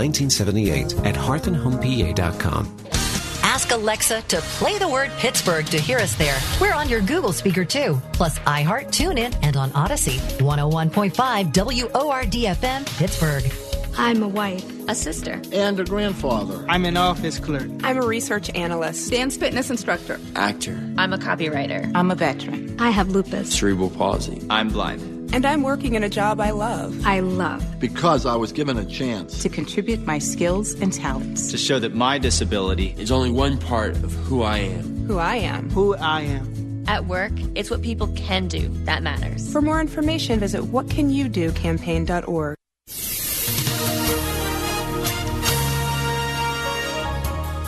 1978 at hearthandhomepa.com. Ask Alexa to play the word Pittsburgh to hear us there. We're on your Google speaker too, plus iHeart, TuneIn, and on Audacy. 101.5 WORDFM, Pittsburgh. I'm a wife, a sister, and a grandfather. I'm an office clerk. I'm a research analyst, dance fitness instructor, actor. I'm a copywriter. I'm a veteran. I have lupus, cerebral palsy. I'm blind. And I'm working in a job I love. I love. Because I was given a chance to contribute my skills and talents. To show that my disability is only one part of who I am. Who I am. Who I am. At work, it's what people can do that matters. For more information, visit whatcanyoudocampaign.org.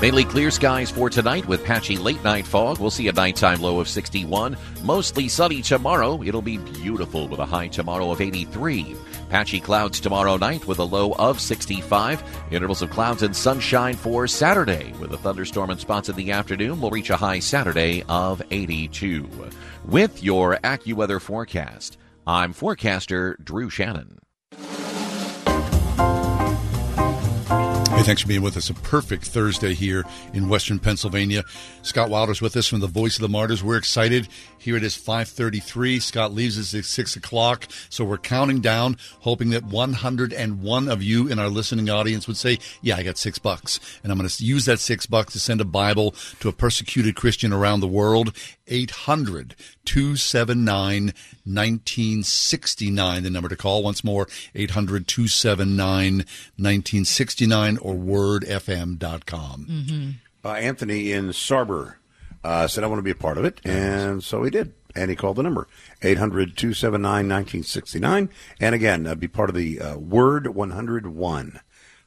Mainly clear skies for tonight with patchy late night fog. We'll see a nighttime low of 61. Mostly sunny tomorrow. It'll be beautiful with a high tomorrow of 83. Patchy clouds tomorrow night with a low of 65. Intervals of clouds and sunshine for Saturday with a thunderstorm in spots in the afternoon. We'll reach a high Saturday of 82. With your AccuWeather forecast, I'm forecaster Drew Shannon. Hey, thanks for being with us. A perfect Thursday here in Western Pennsylvania. Scott Wilder's with us from the Voice of the Martyrs. We're excited. Here it is 533. Scott leaves us at 6 o'clock. So we're counting down, hoping that 101 of you in our listening audience would say, yeah, I got six bucks. And I'm going to use that six bucks to send a Bible to a persecuted Christian around the world. 800 279 1969, the number to call. Once more, 800 279 1969 or wordfm.com. Mm-hmm. Uh, Anthony in Sarver uh, said, I want to be a part of it. And so he did. And he called the number 800 279 1969. And again, uh, be part of the uh, Word 101.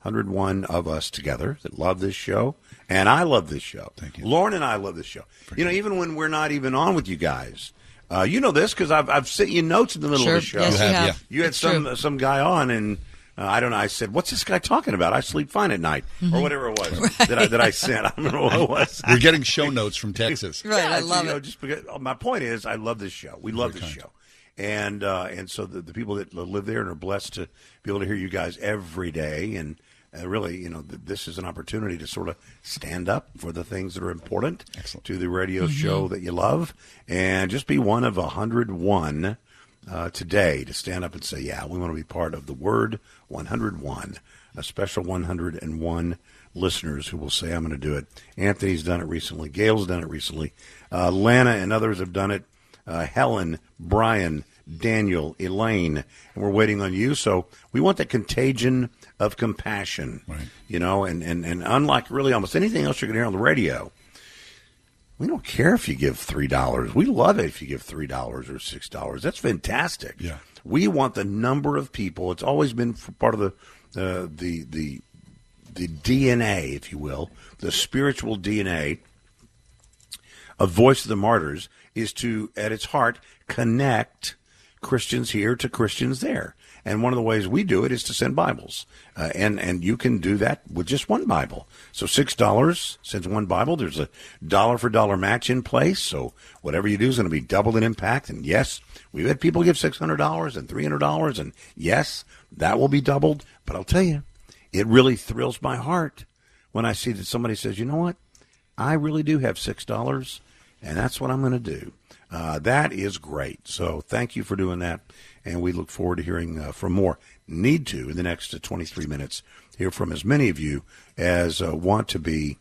101 of us together that love this show. And I love this show. Thank you. Lauren and I love this show. you know, even when we're not even on with you guys. Uh, you know this because I've, I've sent you notes in the middle Sure. of the show. Yes, you You have, have. yeah. You had It's some true. some guy on, and uh, I don't know. I said, "What's this guy talking about?" I sleep fine at night, or whatever it was [laughs] that, I, that I sent. I don't know what it [laughs] was. We're getting show notes from Texas. [laughs] Right, I love you know, it. Just because, oh, my point is, I love this show. We love this show, and uh, and so the, the people that live there and are blessed to be able to hear you guys every day, and uh, really, you know, th- this is an opportunity to sort of stand up for the things that are important to the radio Mm-hmm. show that you love, and just be one of a hundred one. Uh, today, to stand up and say, "Yeah, we want to be part of the Word 101, a special 101 listeners who will say, I'm going to do it. Anthony's done it recently. Gail's done it recently. Uh, Lana and others have done it. Uh, Helen, Brian, Daniel, Elaine, and we're waiting on you. So we want the contagion of compassion, right. you know, and, and, and unlike really almost anything else you're going to hear on the radio, we don't care if you give three dollars. We love it if you give three dollars or six dollars. That's fantastic. Yeah. We want the number of people. It's always been part of the uh, the the the DNA, if you will, the spiritual DNA of Voice of the Martyrs is to, at its heart, connect Christians here to Christians there. And one of the ways we do it is to send Bibles, uh, and and you can do that with just one Bible. So six dollars sends one Bible. There's a dollar for dollar match in place. So whatever you do is going to be doubled in impact. And yes, we've had people give six hundred dollars and three hundred dollars, and yes, that will be doubled. But I'll tell you, it really thrills my heart when I see that somebody says, you know what, I really do have six dollars, and that's what I'm going to do. Uh, that is great. So thank you for doing that, and we look forward to hearing uh, from more. Need to in the next uh, 23 minutes hear from as many of you as uh, want to be.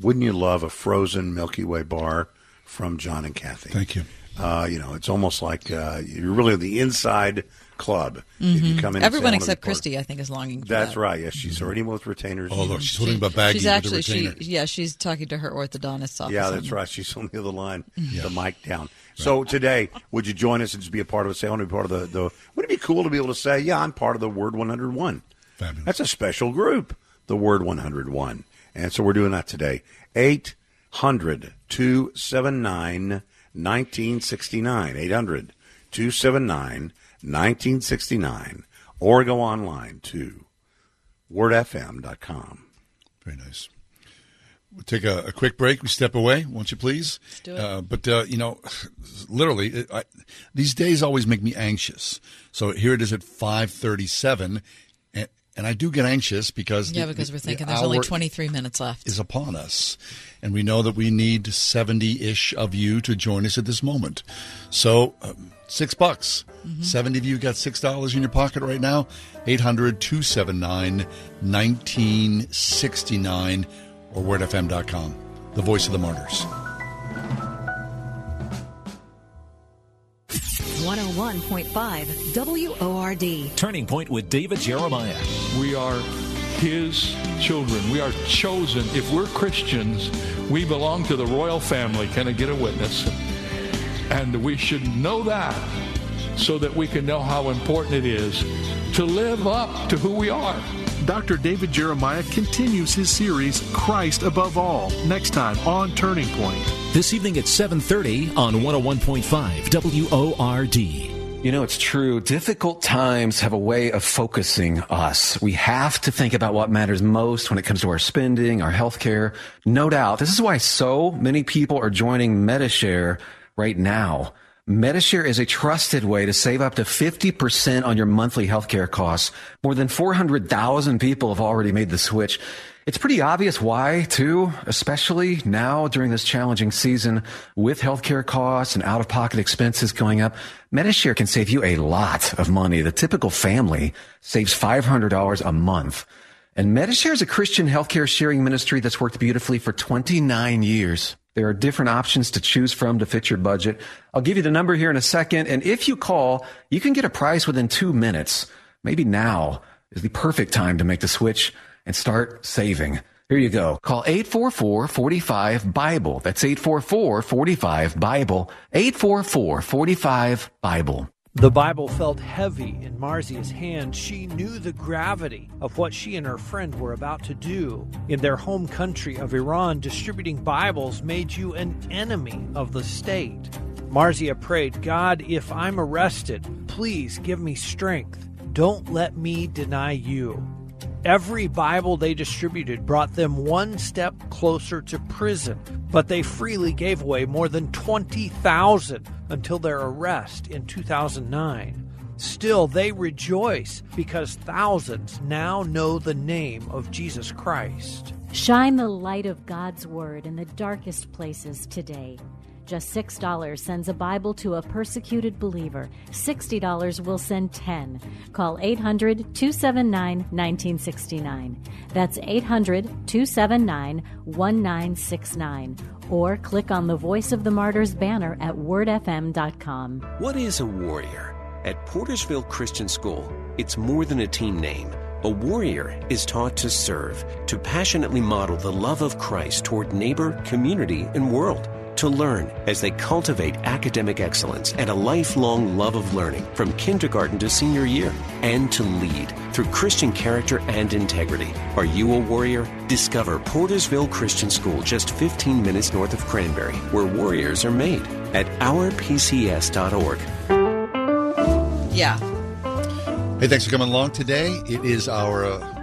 Wouldn't you love a frozen Milky Way bar from John and Kathy? Thank you. Uh, you know, it's almost like uh, you're really the inside club. If you Mhm. come in, and say, Everyone "I wanna be except Christy, I think, is longing for That's that. right. Yes, she's already with retainers. Oh, look, she's holding up a baggie She's with a actually, she, yeah, she's talking to her orthodontist office. Yeah, that's right. She's on the other line, the mic down. So today, would you join us and just be a part of it? Say, I want to be part of the, the. Wouldn't it be cool to be able to say, yeah, I'm part of the Word 101? Fabulous. That's a special group, the Word 101. And so we're doing that today. 800 279 1969. 800 279 1969. Or go online to wordfm.com. Very nice. We'll take a, a quick break. We step away, won't you please? do it. Uh, but, uh, you know, [sighs] literally, it, I, these days always make me anxious. So here it is at 537, and, and I do get anxious because... Yeah, the- because we're the thinking there's only 23 minutes left. is upon us. And we know that we need 70-ish of you to join us at this moment. So, um, six bucks. Mm-hmm. 70 of you got $6 in your pocket right now. 800-279-1969 or wordfm.com. The voice of the martyrs. 101 101.5 WORD. Turning Point with David Jeremiah. We are his children. We are chosen. If we're Christians, we belong to the royal family. Can I get a witness? And we should know that so that we can know how important it is to live up to who we are. Dr. David Jeremiah continues his series Christ Above All next time on Turning Point. This evening at 7:30 on 101.5 WORD. You know, it's true. Difficult times have a way of focusing us. We have to think about what matters most when it comes to our spending, our health care. No doubt. This is why so many people are joining Medi-Share right now. Medi-Share is a trusted way to save up to 50% on your monthly healthcare costs. More than 400,000 people have already made the switch. It's pretty obvious why, too, especially now during this challenging season with healthcare costs and out-of-pocket expenses going up. Medi-Share can save you a lot of money. The typical family saves $500 a month. And Medi-Share is a Christian healthcare sharing ministry that's worked beautifully for 29 years. There are different options to choose from to fit your budget. I'll give you the number here in a second. And if you call, you can get a price within two minutes. Maybe now is the perfect time to make the switch and start saving. Here you go. Call 844-45-BIBLE. That's 844-45-BIBLE. 844-45-BIBLE. The Bible felt heavy in Marzia's hand. She knew the gravity of what she and her friend were about to do. In their home country of Iran, distributing Bibles made you an enemy of the state. Marzia prayed, God, if I'm arrested, please give me strength. Don't let me deny you. Every Bible they distributed brought them one step closer to prison, but they freely gave away more than 20,000 until their arrest in 2009. Still, they rejoice because thousands now know the name of Jesus Christ. Shine the light of God's Word in the darkest places today. Just $6 sends a Bible to a persecuted believer. $60 will send 10. Call 800 279 1969. That's 800 279 1969. Or click on the Voice of the Martyrs banner at wordfm.com. What is a warrior? At Portersville Christian School, it's more than a team name. A warrior is taught to serve, to passionately model the love of Christ toward neighbor, community, and world to learn as they cultivate academic excellence and a lifelong love of learning from kindergarten to senior year, and to lead through Christian character and integrity. Are you a warrior? Discover Portersville Christian School just 15 minutes north of Cranberry, where warriors are made at ourpcs.org. Yeah. Hey, thanks for coming along today. It is our uh,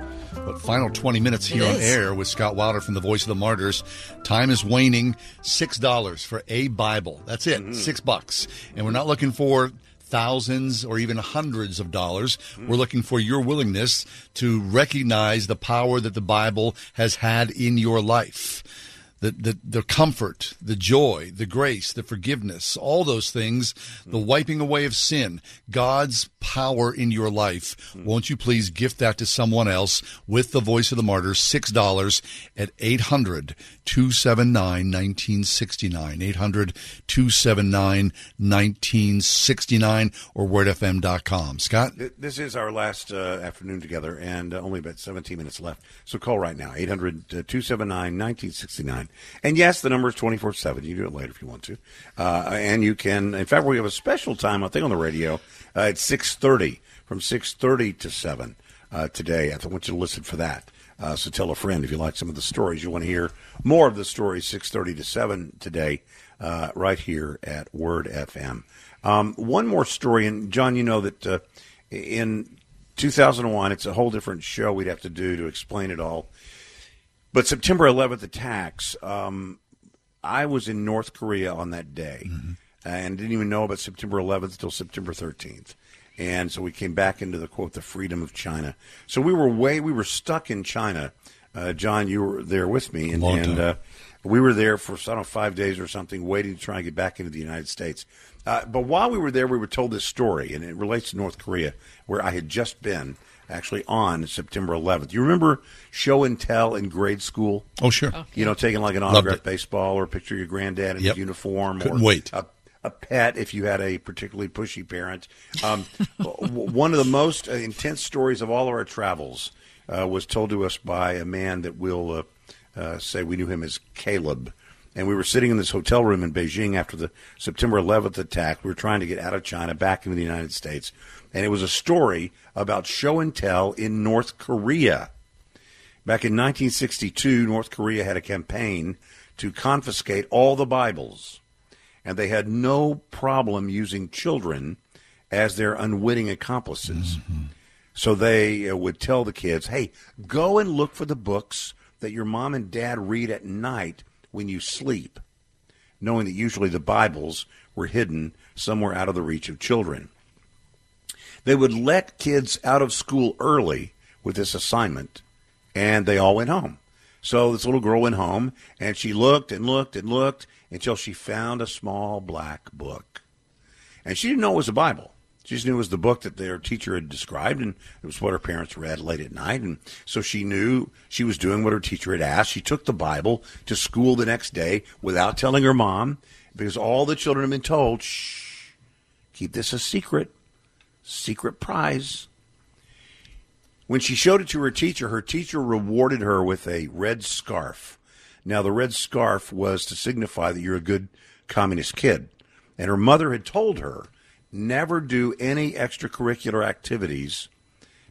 what, final 20 minutes here on air with Scott Wilder from the Voice of the Martyrs. Time is waning. $6 for a Bible. That's it. Mm. Six bucks. And we're not looking for thousands or even hundreds of dollars. We're mm. looking for your willingness to recognize the power that the Bible has had in your life. The, the, the comfort, the joy, the grace, the forgiveness, all those things, the wiping away of sin, God's power in your life. Won't you please gift that to someone else with the voice of the martyrs? $6 at 800 279 1969. 800 279 1969 or wordfm.com. Scott? This is our last uh, afternoon together, and uh, only about 17 minutes left. So call right now, 800 279 1969. And yes, the number is 24 7. You can do it later if you want to. Uh, and you can, in fact, we have a special time, I think, on the radio uh, at 6.30, from 6.30 to 7 uh, today. I want you to listen for that. Uh, so tell a friend if you like some of the stories. You want to hear more of the stories, 6.30 to 7 today, uh, right here at Word FM. Um, one more story, and John, you know that uh, in 2001, it's a whole different show we'd have to do to explain it all. But September 11th attacks, um, I was in North Korea on that day and didn't even know about September 11th until September 13th. And so we came back into the quote, the freedom of China. So we were way, we were stuck in China. Uh, John, you were there with me. And, and uh, we were there for, I don't know, five days or something, waiting to try and get back into the United States. Uh, but while we were there, we were told this story, and it relates to North Korea, where I had just been actually on September 11th. You remember show and tell in grade school? Oh, sure. You know, taking like an Loved autographed baseball or a picture of your granddad in Yep. his uniform. Couldn't or wait. A, a pet if you had a particularly pushy parent. Um, [laughs] one of the most uh, intense stories of all of our travels uh, was told to us by a man that we'll uh, uh, say we knew him as Caleb. And we were sitting in this hotel room in Beijing after the September 11th attack. We were trying to get out of China back into the United States. And it was a story about show and tell in North Korea. Back in 1962, North Korea had a campaign to confiscate all the Bibles. And they had no problem using children as their unwitting accomplices. Mm-hmm. So they uh, would tell the kids, hey, go and look for the books that your mom and dad read at night when you sleep, knowing that usually the Bibles were hidden somewhere out of the reach of children. They would let kids out of school early with this assignment, and they all went home. So this little girl went home, and she looked and looked and looked until she found a small black book. And she didn't know it was a Bible. She just knew it was the book that their teacher had described, and it was what her parents read late at night. And so she knew she was doing what her teacher had asked. She took the Bible to school the next day without telling her mom, because all the children had been told, shh, keep this a secret, secret prize. When she showed it to her teacher, her teacher rewarded her with a red scarf. Now, the red scarf was to signify that you're a good communist kid. And her mother had told her never do any extracurricular activities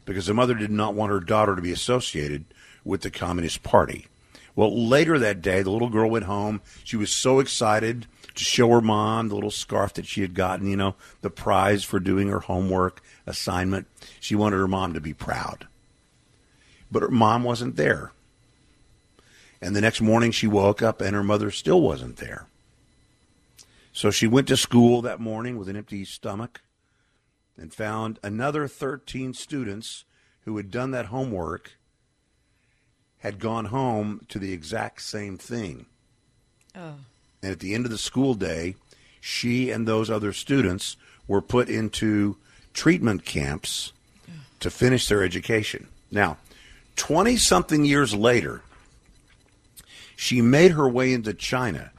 because the mother did not want her daughter to be associated with the Communist Party. Well, later that day, the little girl went home. She was so excited to show her mom the little scarf that she had gotten, you know, the prize for doing her homework assignment. She wanted her mom to be proud. But her mom wasn't there. And the next morning she woke up and her mother still wasn't there. So she went to school that morning with an empty stomach and found another 13 students who had done that homework had gone home to the exact same thing. Oh. And at the end of the school day, she and those other students were put into treatment camps to finish their education. Now, 20 something years later, she made her way into China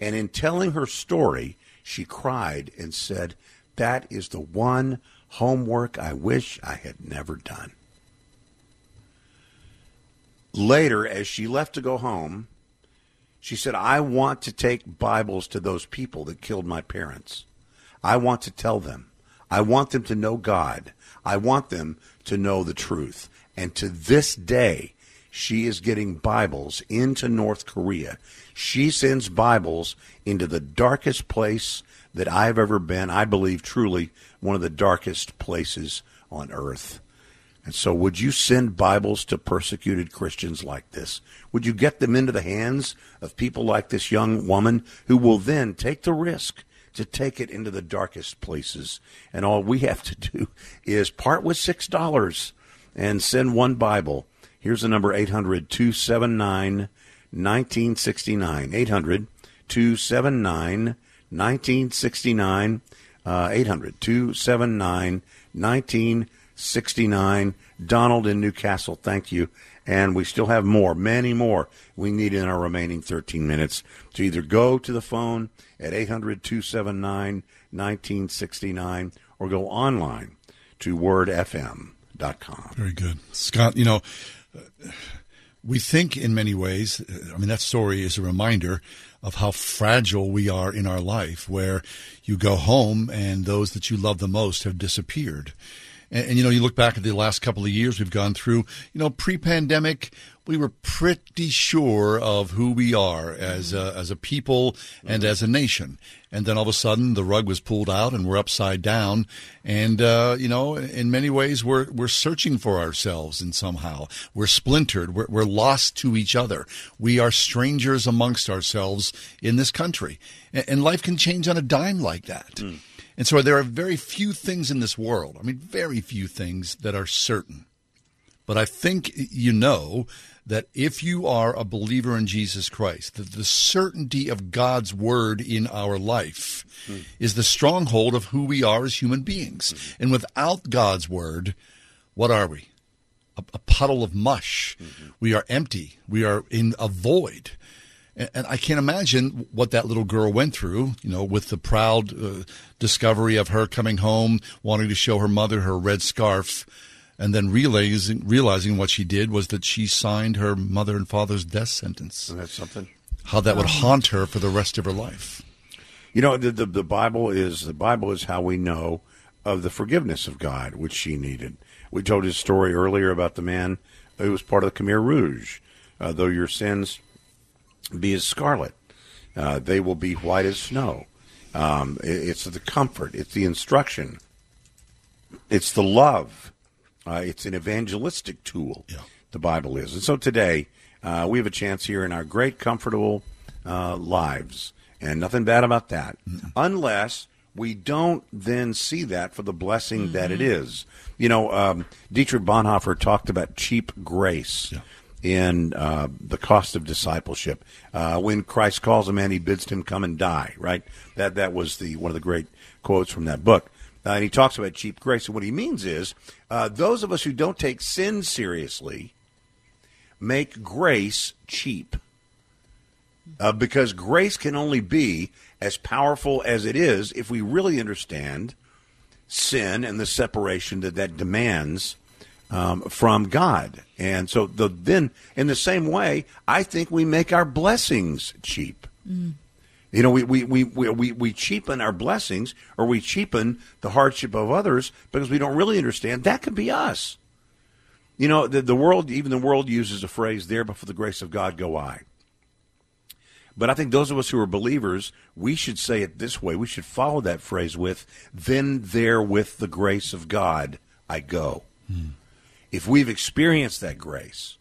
and in telling her story, she cried and said, That is the one homework I wish I had never done. Later, as she left to go home, she said, I want to take Bibles to those people that killed my parents. I want to tell them. I want them to know God. I want them to know the truth. And to this day, she is getting Bibles into North Korea. She sends Bibles into the darkest place that I've ever been. I believe truly one of the darkest places on earth. And so, would you send Bibles to persecuted Christians like this? Would you get them into the hands of people like this young woman who will then take the risk to take it into the darkest places? And all we have [laughs] to do is part with $6 and send one Bible Here's the number 800 279 1969. 800 279 1969. Uh, 800 279 1969. Donald in Newcastle, thank you. And we still have more, many more we need in our remaining 13 minutes to either go to the phone at 800 279 1969 or go online to wordfm.com. Very good. Scott, you know, we think in many ways, I mean, that story is a reminder of how fragile we are in our life, where you go home and those that you love the most have disappeared. And, and, you know, you look back at the last couple of years we've gone through, you know, pre pandemic, we were pretty sure of who we are as a, as a people and as a nation. And then all of a sudden the rug was pulled out and we're upside down. And, uh, you know, in many ways we're, we're searching for ourselves and somehow we're splintered. We're, we're lost to each other. We are strangers amongst ourselves in this country. And, and life can change on a dime like that. Mm. And so there are very few things in this world, I mean, very few things that are certain. But I think you know that if you are a believer in Jesus Christ, that the certainty of God's word in our life mm. is the stronghold of who we are as human beings. Mm. And without God's word, what are we? A, a puddle of mush. Mm-hmm. We are empty. We are in a void. And, and I can't imagine what that little girl went through, you know, with the proud uh, discovery of her coming home, wanting to show her mother her red scarf, and then realizing realizing what she did was that she signed her mother and father's death sentence. Isn't that something? How that would haunt her for the rest of her life. You know, the, the, the Bible is the Bible is how we know of the forgiveness of God, which she needed. We told his story earlier about the man who was part of the Khmer Rouge. Uh, though your sins be as scarlet, uh, they will be white as snow. Um, it, it's the comfort, it's the instruction, it's the love, uh, it's an evangelistic tool. Yeah. The Bible is, and so today uh, we have a chance here in our great, comfortable uh, lives, and nothing bad about that, unless we don't then see that for the blessing that it is. You know, um, Dietrich Bonhoeffer talked about cheap grace in uh, the cost of discipleship. Uh, when Christ calls a man, he bids him come and die. Right? That that was the one of the great quotes from that book. Uh, and he talks about cheap grace. And what he means is uh, those of us who don't take sin seriously make grace cheap. Uh, because grace can only be as powerful as it is if we really understand sin and the separation that that demands um, from God. And so, the, then, in the same way, I think we make our blessings cheap. You know, we, we, we, we, we, we cheapen our blessings or we cheapen the hardship of others because we don't really understand that could be us. You know, the, the world, even the world uses a phrase, there, but for the grace of God go I. But I think those of us who are believers, we should say it this way. We should follow that phrase with, then there with the grace of God I go. If we've experienced that grace,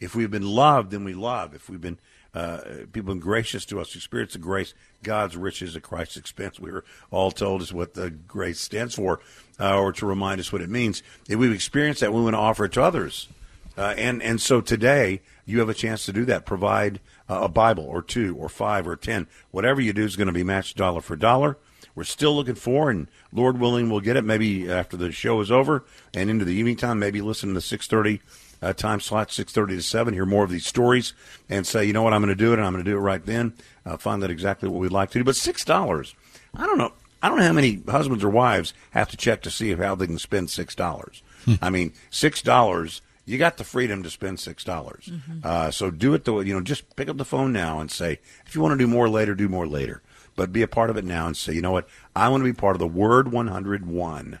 if we've been loved, then we love. If we've been uh, people been gracious to us, experience the grace, God's riches at Christ's expense. We were all told is what the grace stands for, uh, or to remind us what it means. If we've experienced that, we want to offer it to others. Uh, and and so today you have a chance to do that. Provide uh, a Bible or two or five or ten. Whatever you do is going to be matched dollar for dollar. We're still looking for, and Lord willing, we'll get it maybe after the show is over and into the evening time. Maybe listen to the six thirty uh, time slot, six thirty to seven. Hear more of these stories and say, you know what, I'm going to do it, and I'm going to do it right then. Uh, find that exactly what we'd like to do. But six dollars, I don't know. I don't know how many husbands or wives have to check to see if how they can spend six dollars. I mean, six dollars. You got the freedom to spend six dollars. Uh, so do it the way you know. Just pick up the phone now and say, if you want to do more later, do more later. But be a part of it now and say, you know what? I want to be part of the Word 101,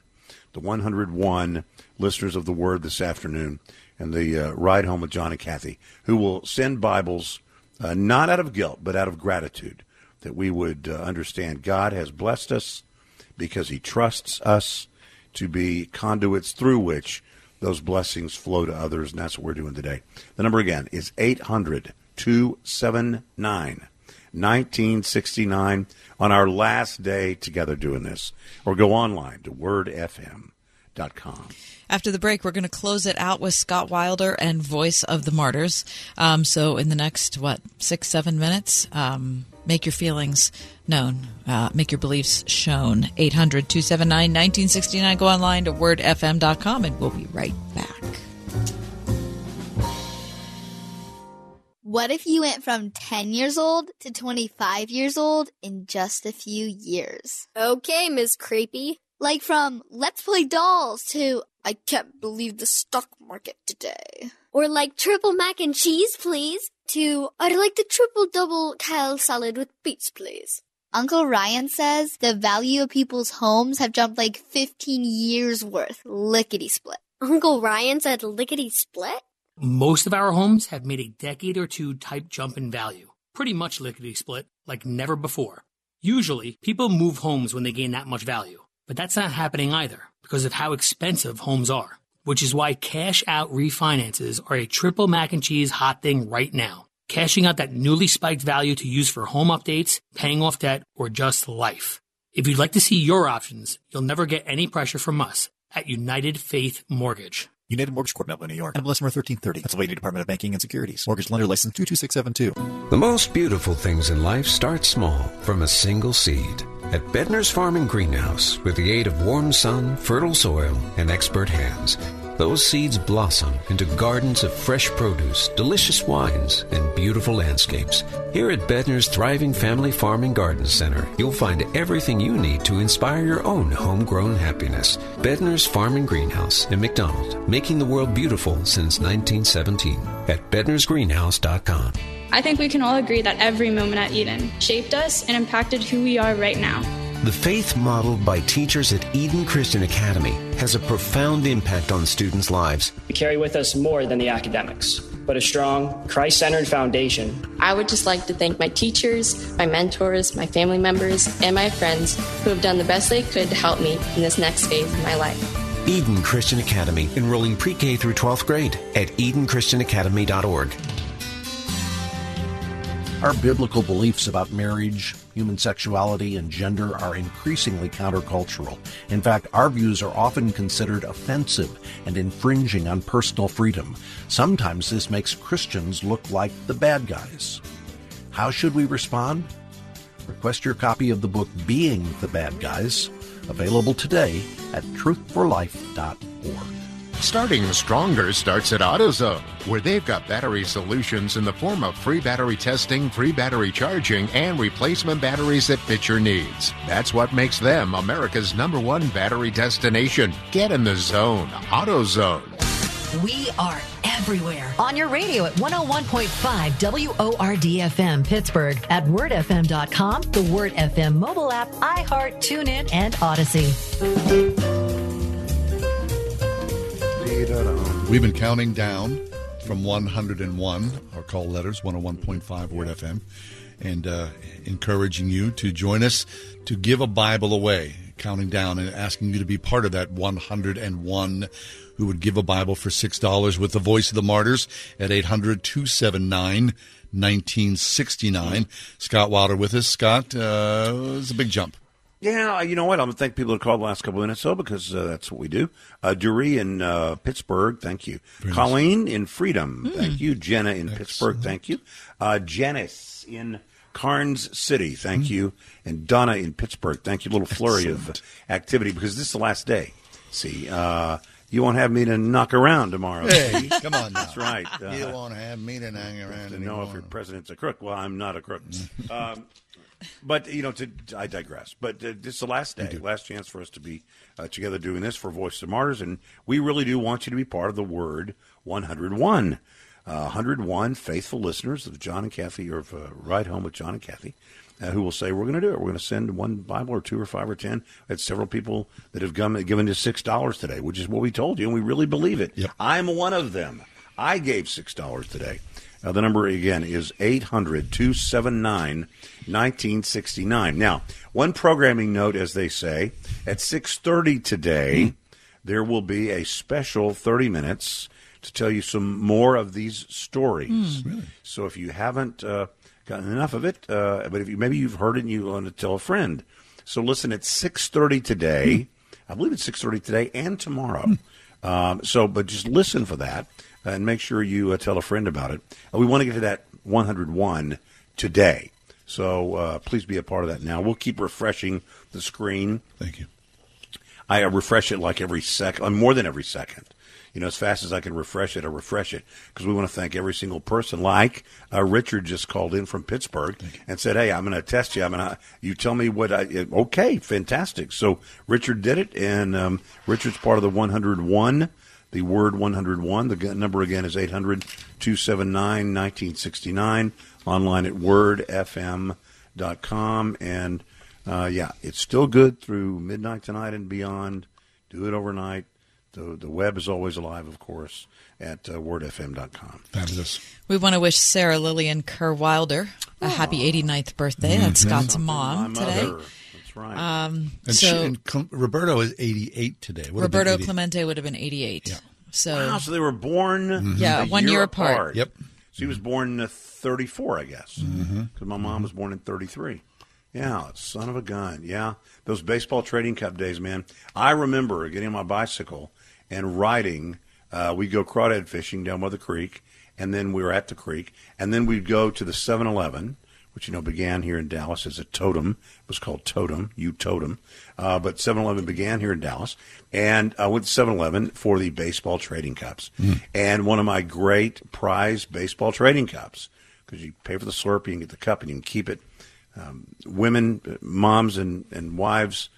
the 101 listeners of the Word this afternoon, and the uh, ride home with John and Kathy, who will send Bibles uh, not out of guilt but out of gratitude. That we would uh, understand God has blessed us because He trusts us to be conduits through which those blessings flow to others, and that's what we're doing today. The number again is 800 279 1969 on our last day together doing this. Or go online to wordfm.com. After the break, we're going to close it out with Scott Wilder and Voice of the Martyrs. Um, so, in the next, what, six, seven minutes, um, make your feelings known, uh, make your beliefs shown. 800 279 1969. Go online to wordfm.com, and we'll be right back. What if you went from 10 years old to 25 years old in just a few years? Okay, Miss Creepy. Like from let's play dolls to I can't believe the stock market today. Or like triple mac and cheese, please, to I'd like the triple double kale salad with beets, please. Uncle Ryan says the value of people's homes have jumped like 15 years worth, lickety split. Uncle Ryan said lickety split? Most of our homes have made a decade or two type jump in value. Pretty much lickety split, like never before. Usually, people move homes when they gain that much value. But that's not happening either because of how expensive homes are, which is why cash out refinances are a triple mac and cheese hot thing right now. Cashing out that newly spiked value to use for home updates, paying off debt, or just life. If you'd like to see your options, you'll never get any pressure from us at United Faith Mortgage. United Mortgage Corp, Melville, New York. NMLS number 1330. Pennsylvania Department of Banking and Securities. Mortgage lender license 22672. The most beautiful things in life start small from a single seed. At Bedner's Farm and Greenhouse, with the aid of warm sun, fertile soil, and expert hands, those seeds blossom into gardens of fresh produce, delicious wines, and beautiful landscapes. Here at Bedner's Thriving Family Farm and Garden Center, you'll find everything you need to inspire your own homegrown happiness. Bedner's Farm and Greenhouse in McDonald, making the world beautiful since 1917 at bednersgreenhouse.com. I think we can all agree that every moment at Eden shaped us and impacted who we are right now. The faith modeled by teachers at Eden Christian Academy has a profound impact on students' lives. We carry with us more than the academics, but a strong, Christ centered foundation. I would just like to thank my teachers, my mentors, my family members, and my friends who have done the best they could to help me in this next phase of my life. Eden Christian Academy, enrolling pre K through 12th grade at EdenChristianAcademy.org. Our biblical beliefs about marriage, human sexuality, and gender are increasingly countercultural. In fact, our views are often considered offensive and infringing on personal freedom. Sometimes this makes Christians look like the bad guys. How should we respond? Request your copy of the book Being the Bad Guys, available today at truthforlife.org. Starting stronger starts at AutoZone, where they've got battery solutions in the form of free battery testing, free battery charging, and replacement batteries that fit your needs. That's what makes them America's number one battery destination. Get in the zone. AutoZone. We are everywhere on your radio at 101.5 WORD FM Pittsburgh, at wordfm.com, the Word FM mobile app, iHeart, TuneIn, and Audacy. We've been counting down from 101, our call letters, 101.5 Word FM, and uh, encouraging you to join us to give a Bible away, counting down and asking you to be part of that 101 who would give a Bible for $6 with the voice of the martyrs at 800 279 1969. Scott Wilder with us. Scott, uh, it's a big jump. Yeah, you know what? I'm going to thank people that called the last couple of minutes, though, because uh, that's what we do. Uh, Dury in uh, Pittsburgh, thank you. Very Colleen in Freedom, Mm. thank you. Jenna in Pittsburgh, thank you. Uh, Janice in Karns City, thank you. And Donna in Pittsburgh, thank you. A little flurry of activity because this is the last day. See, uh, you won't have me to knock around tomorrow. Hey, come on [laughs] now. That's right. You won't have me to hang around to know if your president's a crook. Well, I'm not a crook. Mm. um, but you know, to, I digress. But uh, this is the last day, last chance for us to be uh, together doing this for Voice of Martyrs, and we really do want you to be part of the Word 101. Uh, 101 faithful listeners of John and Kathy, or of uh, Ride Home with John and Kathy, uh, who will say, "We're going to do it. We're going to send one Bible, or two, or five, or ten. It's several people that have come, given us six dollars today, which is what we told you, and we really believe it. I'm one of them. I gave six dollars today. Uh, the number again is 800 279 1969. Now, one programming note, as they say, at 6.30 today, there will be a special 30 minutes to tell you some more of these stories. Hmm. So if you haven't uh, gotten enough of it, uh, but if you, maybe you've heard it and you want to tell a friend. So listen at 6.30 today. I believe it's 6.30 today and tomorrow. Um, so, but just listen for that and make sure you uh, tell a friend about it. Uh, we want to get to that 101 today. So uh, please be a part of that now. We'll keep refreshing the screen. Thank you. I refresh it like every second, more than every second. You know, as fast as I can refresh it, I refresh it because we want to thank every single person. Like uh, Richard just called in from Pittsburgh and said, "Hey, I'm going to test you. I'm going to you tell me what I okay, fantastic." So Richard did it, and um, Richard's part of the 101. The word 101. The number again is 800 279 1969. Online at wordfm.com. And uh, yeah, it's still good through midnight tonight and beyond. Do it overnight. The, the web is always alive, of course, at uh, wordfm.com. Fabulous. We want to wish Sarah Lillian Kerr Wilder a happy 89th birthday. That's Mhm. Scott's mom My today. Mother. That's right. Um, And, she, so and Clem- Roberto is 88 today. Would Roberto 80. Clemente would have been 88. Yeah. So Wow, so they were born Yeah, a one year apart. Yep. So he was born in 34, I guess. Because Mhm. my mom was born in 33. Yeah, son of a gun. Yeah. Those baseball trading cup days, man. I remember getting on my bicycle and riding. Uh, we'd go crawdad fishing down by the creek, and then we were at the creek, and then we'd go to the 7 Eleven which you know began here in Dallas as a totem. It was called Totem, you Totem. Uh, but 7-Eleven began here in Dallas, and I went to 7-Eleven for the baseball trading cups. And one of my great prize baseball trading cups, because you pay for the Slurpee and get the cup and you can keep it. Um, women, uh, moms, and, and wives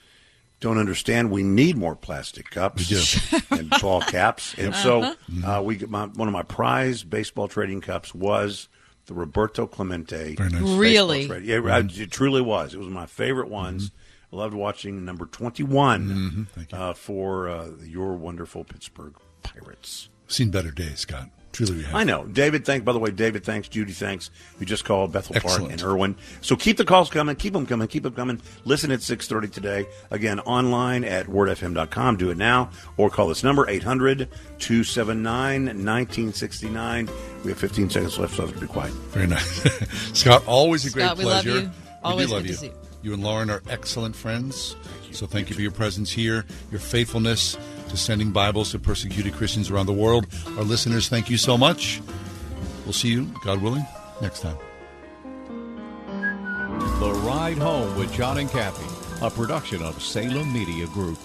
don't understand we need more plastic cups [laughs] and ball caps. And so Uh-huh. uh, we get my, one of my prize baseball trading cups was the Roberto Clemente. Very nice. baseball Really? trade. Yeah, I- it truly was. It was my favorite ones. I loved watching number 21 uh, for uh, your wonderful Pittsburgh Pirates. Seen better days, Scott. Truly, we have. I know. David, thanks. By the way, David, thanks. Judy, thanks. We just called Bethel Park and Irwin. So keep the calls coming. Keep them coming. Keep them coming. Listen at 6.30 today. Again, online at wordfm.com. Do it now. Or call this number, 800-279-1969. We have 15 seconds left, so I have to be quiet. Very nice. [laughs] Scott, always a great Scott, we love pleasure. you. Always we love good to you. see you. You and Lauren are excellent friends. Thank So thank you for your presence here, your faithfulness to sending Bibles to persecuted Christians around the world. Our listeners, thank you so much. We'll see you, God willing, next time. The Ride Home with John and Kathy, a production of Salem Media Group.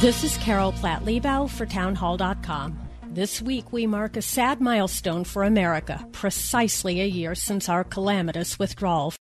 This is Carol Platt Liebau for Townhall.com. This week we mark a sad milestone for America, precisely a year since our calamitous withdrawal